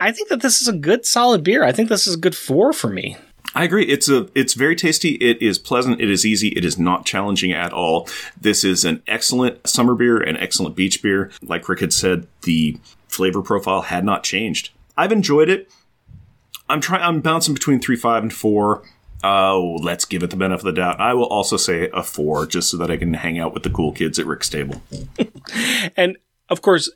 I think that this is a good, solid beer. I think this is a good four for me. I agree. It's a it's very tasty. It is pleasant. It is easy. It is not challenging at all. This is an excellent summer beer, an excellent beach beer. Like Rick had said, the flavor profile had not changed. I've enjoyed it. I'm trying. I'm bouncing between three, five, and four. Oh, let's give it the benefit of the doubt. I will also say a four, just so that I can hang out with the cool kids at Rick's table. And of course,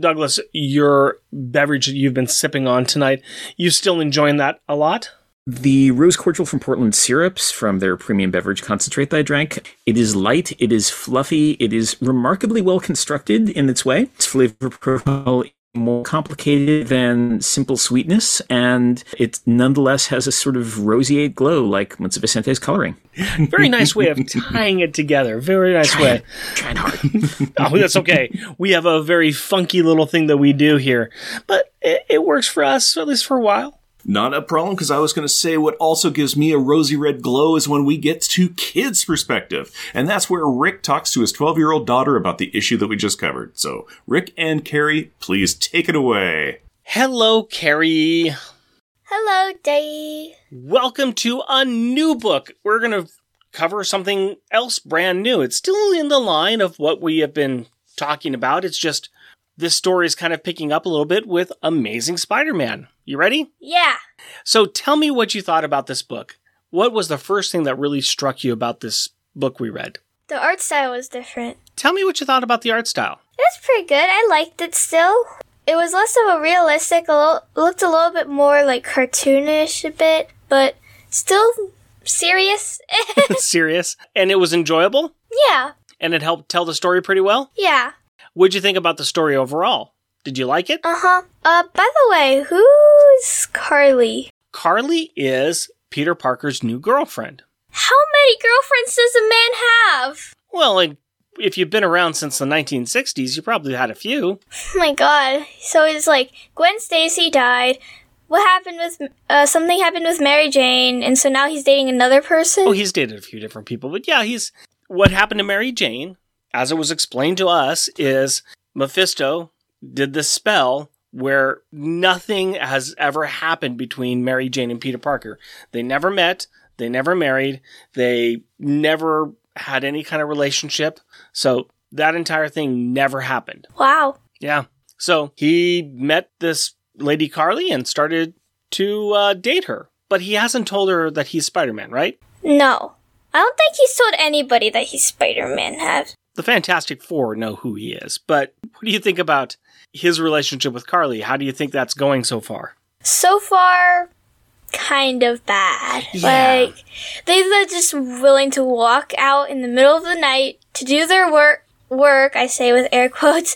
Douglas, your beverage that you've been sipping on tonight, you still enjoying that a lot? The rose cordial from Portland Syrups from their premium beverage concentrate that I drank. It is light, it is fluffy, it is remarkably well constructed in its way. Its flavor profile more complicated than simple sweetness, and it nonetheless has a sort of roseate glow like Muntsa Vicente's coloring. Very nice way of tying it together. Very nice way. Trying hard. Oh, that's okay. We have a very funky little thing that we do here, but it, it works for us, at least for a while. Not a problem, because I was going to say what also gives me a rosy red glow is when we get to kids' perspective. And that's where Rick talks to his 12 year old daughter about the issue that we just covered. So, Rick and Carrie, please take it away. Hello, Carrie. Hello, Day. Welcome to a new book. We're going to cover something else brand new. It's still in the line of what we have been talking about. It's just this story is kind of picking up a little bit with Amazing Spider Man. You ready? Yeah. So tell me what you thought about this book. What was the first thing that really struck you about this book we read? The art style was different. Tell me what you thought about the art style. It was pretty good. I liked it still. It was less of a realistic, a little, looked a little bit more like cartoonish a bit, but still serious. Serious. And it was enjoyable? yeah. And it helped tell the story pretty well? Yeah. What'd you think about the story overall? Did you like it? Uh huh. Uh, by the way, who's Carly? Carly is Peter Parker's new girlfriend. How many girlfriends does a man have? Well, like, if you've been around since the 1960s, you probably had a few. Oh my god. So it's like Gwen Stacy died. What happened with uh, something happened with Mary Jane, and so now he's dating another person. Oh, he's dated a few different people, but yeah, he's. What happened to Mary Jane, as it was explained to us, is Mephisto did this spell where nothing has ever happened between Mary Jane and Peter Parker. They never met. They never married. They never had any kind of relationship. So that entire thing never happened. Wow. Yeah. So he met this lady Carly and started to uh, date her. But he hasn't told her that he's Spider Man, right? No. I don't think he's told anybody that he's Spider Man, have. The Fantastic Four know who he is. But what do you think about his relationship with Carly? How do you think that's going so far? So far, kind of bad. Yeah. Like, they're just willing to walk out in the middle of the night to do their work, work, I say with air quotes.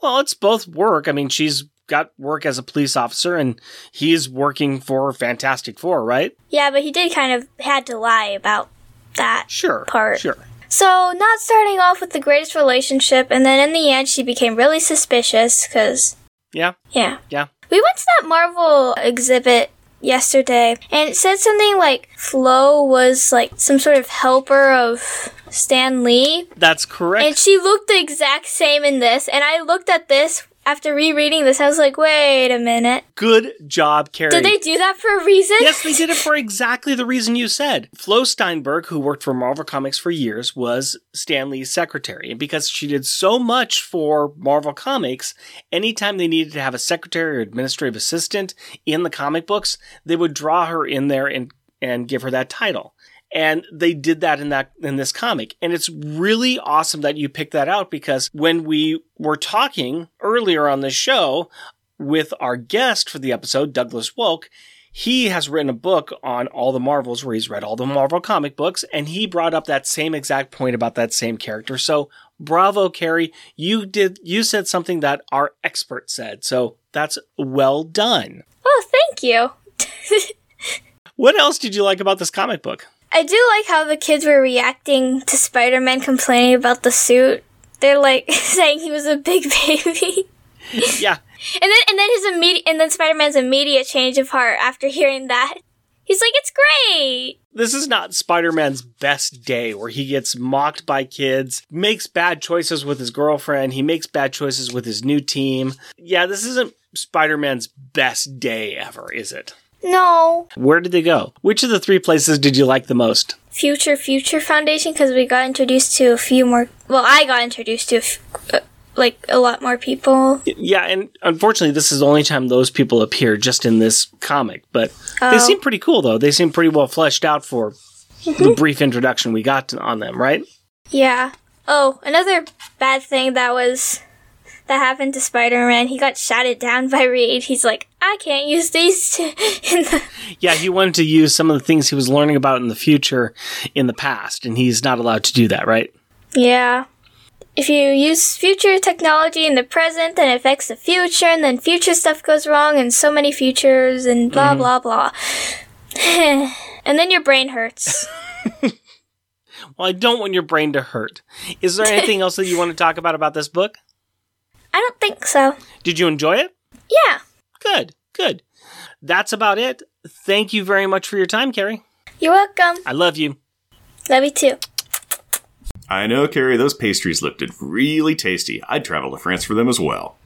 Well, it's both work. I mean, she's got work as a police officer and he's working for Fantastic Four, right? Yeah, but he did kind of had to lie about that Sure. part. Sure. So, not starting off with the greatest relationship, and then in the end, she became really suspicious because, Yeah. yeah. Yeah. We went to that Marvel exhibit yesterday, and it said something like Flo was like some sort of helper of Stan Lee, That's correct. and she looked the exact same in this. And I looked at this after rereading this, I was like, wait a minute. Good job, Carrie. Did they do that for a reason? Yes, they did it for exactly the reason you said. Flo Steinberg, who worked for Marvel Comics for years, was Stan Lee's secretary. And because she did so much for Marvel Comics, anytime they needed to have a secretary or administrative assistant in the comic books, they would draw her in there and, and give her that title. And they did that in that in this comic. And it's really awesome that you picked that out because when we were talking earlier on the show with our guest for the episode, Douglas Wolk, he has written a book on all the Marvels where he's read all the Marvel comic books, and he brought up that same exact point about that same character. So bravo, Carrie. You did you said something that our expert said. So that's well done. Oh, thank you. What else did you like about this comic book? I do like how the kids were reacting to Spider Man complaining about the suit. They're like saying he was a big baby. Yeah. And then and then his immediate and then Spider Man's immediate change of heart after hearing that. He's like, It's great. This is not Spider Man's best day where he gets mocked by kids, makes bad choices with his girlfriend, he makes bad choices with his new team. Yeah, this isn't Spider Man's best day ever, is it? No. Where did they go? Which of the three places did you like the most? Future Future Foundation because we got introduced to a few more well, I got introduced to a f- uh, like a lot more people. Yeah, and unfortunately, this is the only time those people appear just in this comic. But they Oh. seem pretty cool, though. They seem pretty well fleshed out for the brief introduction we got to, on them, right? Yeah. Oh, another bad thing that was that happened to Spider-Man. He got shouted down by Reed. He's like, I can't use these the Yeah, he wanted to use some of the things he was learning about in the future in the past, and he's not allowed to do that, right? Yeah. If you use future technology in the present, then it affects the future, and then future stuff goes wrong, and so many futures, and blah mm-hmm. blah blah. and then your brain hurts. Well, I don't want your brain to hurt. Is there anything else that you want to talk about about this book? I don't think so. Did you enjoy it? Yeah. Good, good. That's about it. Thank you very much for your time, Carrie. You're welcome. I love you. Love you too. I know, Carrie, those pastries looked really tasty. I'd travel to France for them as well.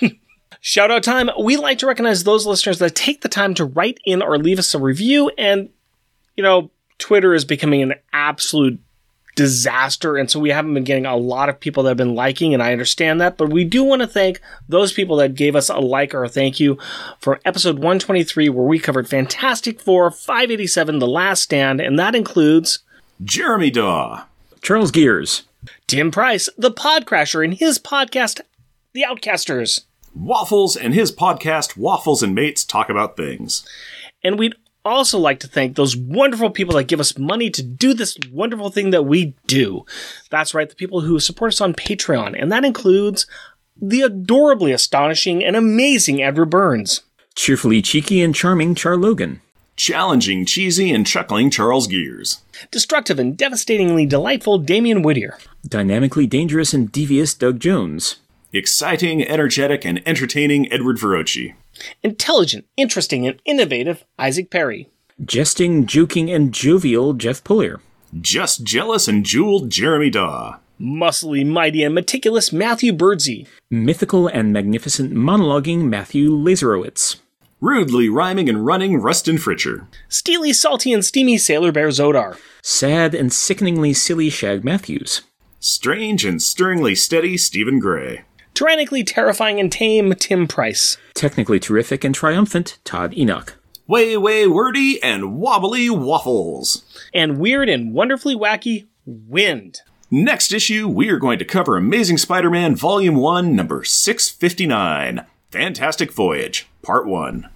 Shout out time. We like to recognize those listeners that take the time to write in or leave us a review. And, you know, Twitter is becoming an absolute disaster. And so we haven't been getting a lot of people that have been liking, and I understand that. But we do want to thank those people that gave us a like or a thank you for episode 123, where we covered Fantastic Four 587, The Last Stand. And that includes Jeremy Daw, Charles Gears, Tim Price, the Podcrasher, and his podcast, The Outcasters. Waffles, and his podcast, Waffles and Mates Talk About Things. And we'd also like to thank those wonderful people that give us money to do this wonderful thing that we do. That's right, the people who support us on Patreon. And that includes the adorably astonishing and amazing Edward Burns. cheerfully cheeky and charming Char Logan, Challenging, cheesy, and chuckling Charles Gears. Destructive and devastatingly delightful Damian Whittier. dynamically dangerous and devious Doug Jones, Exciting, energetic, and entertaining Edward Verocci. Intelligent, interesting, and innovative Isaac Perry. jesting, joking, and jovial Jeff Puller, Just jealous and jeweled Jeremy Daw. Muscly, mighty, and meticulous Matthew Birdsey. mythical and magnificent monologuing Matthew Lazarowitz, Rudely rhyming and running Rustin Fritcher. Steely, salty, and steamy Sailor Bear Zodar. Sad and sickeningly silly Shag Matthews. Strange and stirringly steady Stephen Gray. Tyrannically terrifying and tame Tim Price. Technically terrific and triumphant Todd Enoch. Way, way wordy and wobbly waffles. And weird and wonderfully wacky Wind. Next issue, we are going to cover Amazing Spider Man Volume 1, number 659 Fantastic Voyage, Part 1.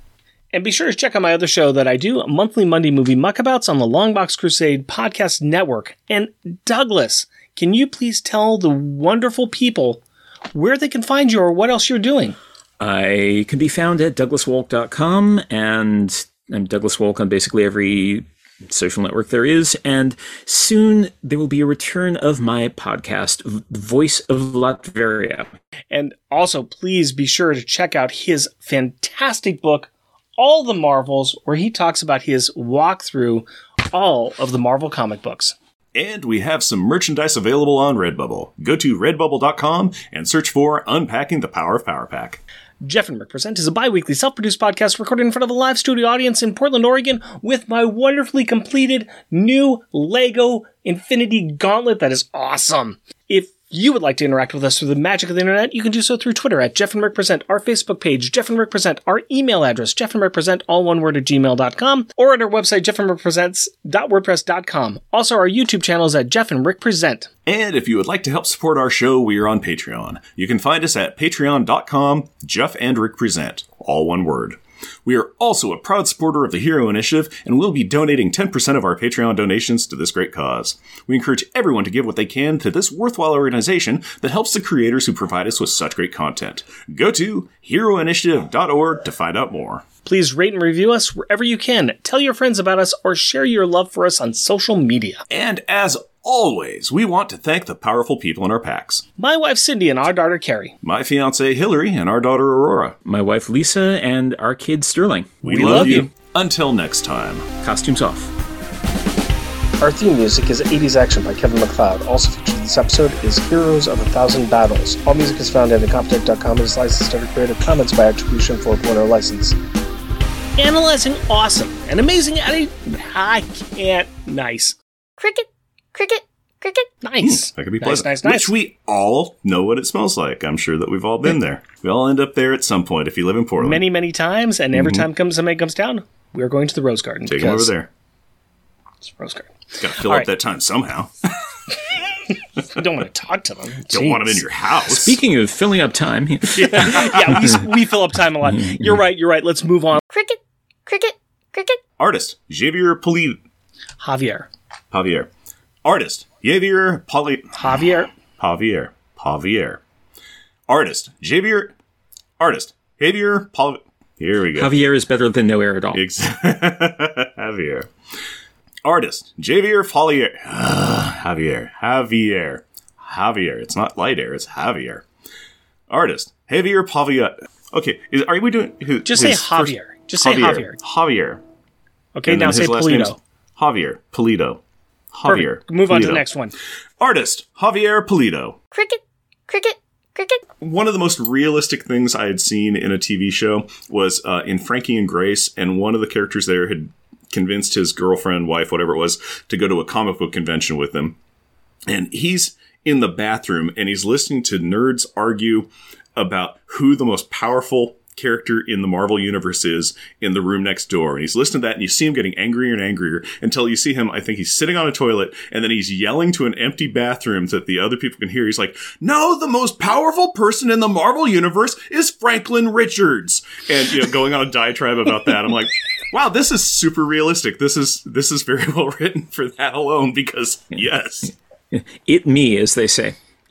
And be sure to check out my other show that I do, monthly Monday movie muckabouts on the Longbox Crusade podcast network. And Douglas, can you please tell the wonderful people where they can find you or what else you're doing? I can be found at douglaswolk.com and I'm Douglas Wolk on basically every social network there is. And soon there will be a return of my podcast, Voice of Latveria. And also, please be sure to check out his fantastic book, All the Marvels, where he talks about his walk through all of the Marvel comic books. And we have some merchandise available on Redbubble. Go to redbubble.com and search for Unpacking the Power of Power Pack. Jeff and Rick Present is a bi weekly self produced podcast recorded in front of a live studio audience in Portland, Oregon, with my wonderfully completed new Lego Infinity Gauntlet that is awesome. You would like to interact with us through the magic of the internet, you can do so through Twitter at Jeff and Rick Present, our Facebook page, Jeff and Rick Present, our email address, Jeff and Rick Present, all one word at gmail.com, or at our website, jeffandrickpresents.wordpress.com. Also, our YouTube channel is at Jeff and Rick Present. And if you would like to help support our show, we are on Patreon. You can find us at patreon.com, Jeff and Rick Present, all one word. We are also a proud supporter of the Hero Initiative and will be donating 10% of our Patreon donations to this great cause. We encourage everyone to give what they can to this worthwhile organization that helps the creators who provide us with such great content. Go to heroinitiative.org to find out more. Please rate and review us wherever you can. Tell your friends about us or share your love for us on social media. And as always, we want to thank the powerful people in our packs. My wife Cindy and our daughter Carrie. My fiancee Hillary and our daughter Aurora. My wife Lisa and our kid Sterling. We, We love, love you. you. Until next time. Costumes off. Our theme music is 80s Action by Kevin MacLeod. Also featured in this episode is Heroes of a Thousand Battles. All music is found at incompetech.com and is licensed under Creative Commons by Attribution 4.0 license. Analyzing awesome and amazing. I, I can't. Nice. Cricket, cricket, cricket. Nice. That could be nice, pleasant. nice, nice. Which we all know what it smells like. I'm sure that we've all been there. We all end up there at some point if you live in Portland. Many, many times, and every mm-hmm. time comes somebody comes down, we are going to the Rose Garden. Take them over there. It's Rose Garden. Got to fill All up right. that time somehow. You don't want to talk to them. Don't want them in your house. Speaking of filling up time, yeah, we, we fill up time a lot. Mm-hmm. You're right. You're right. Let's move on. Cricket, cricket, cricket. Artist Javier Poli- Javier. Javier. Artist Javier Poli- Javier. Javier. Javier. Artist Javier. Artist Javier Pol- Here we go. Javier is better than no air at all. Ex- Javier. Artist Javier Follier. Javier. Javier. Javier. It's not light air, it's Javier. Artist Javier Pavia. Okay, is, are we doing who, Just say his Javier. Just say Javier. Javier. Okay, And now say his Polito. Javier Pulido. Javier. Perfect. Move on to the next one. Artist Javier Pulido. Cricket, cricket, cricket. One of the most realistic things I had seen in a TV show was uh, in Frankie and Grace, and one of the characters there had convinced his girlfriend, wife, whatever it was, to go to a comic book convention with him. And he's in the bathroom and he's listening to nerds argue about who the most powerful character in the Marvel universe is in the room next door. And he's listening to that and you see him getting angrier and angrier until you see him, I think he's sitting on a toilet and then he's yelling to an empty bathroom so that the other people can hear. He's like, no, the most powerful person in the Marvel universe is Franklin Richards. And, you know, going on a diatribe about that. I'm like, wow, this is super realistic. This is, this is very well written for that alone because yes. It me, as they say.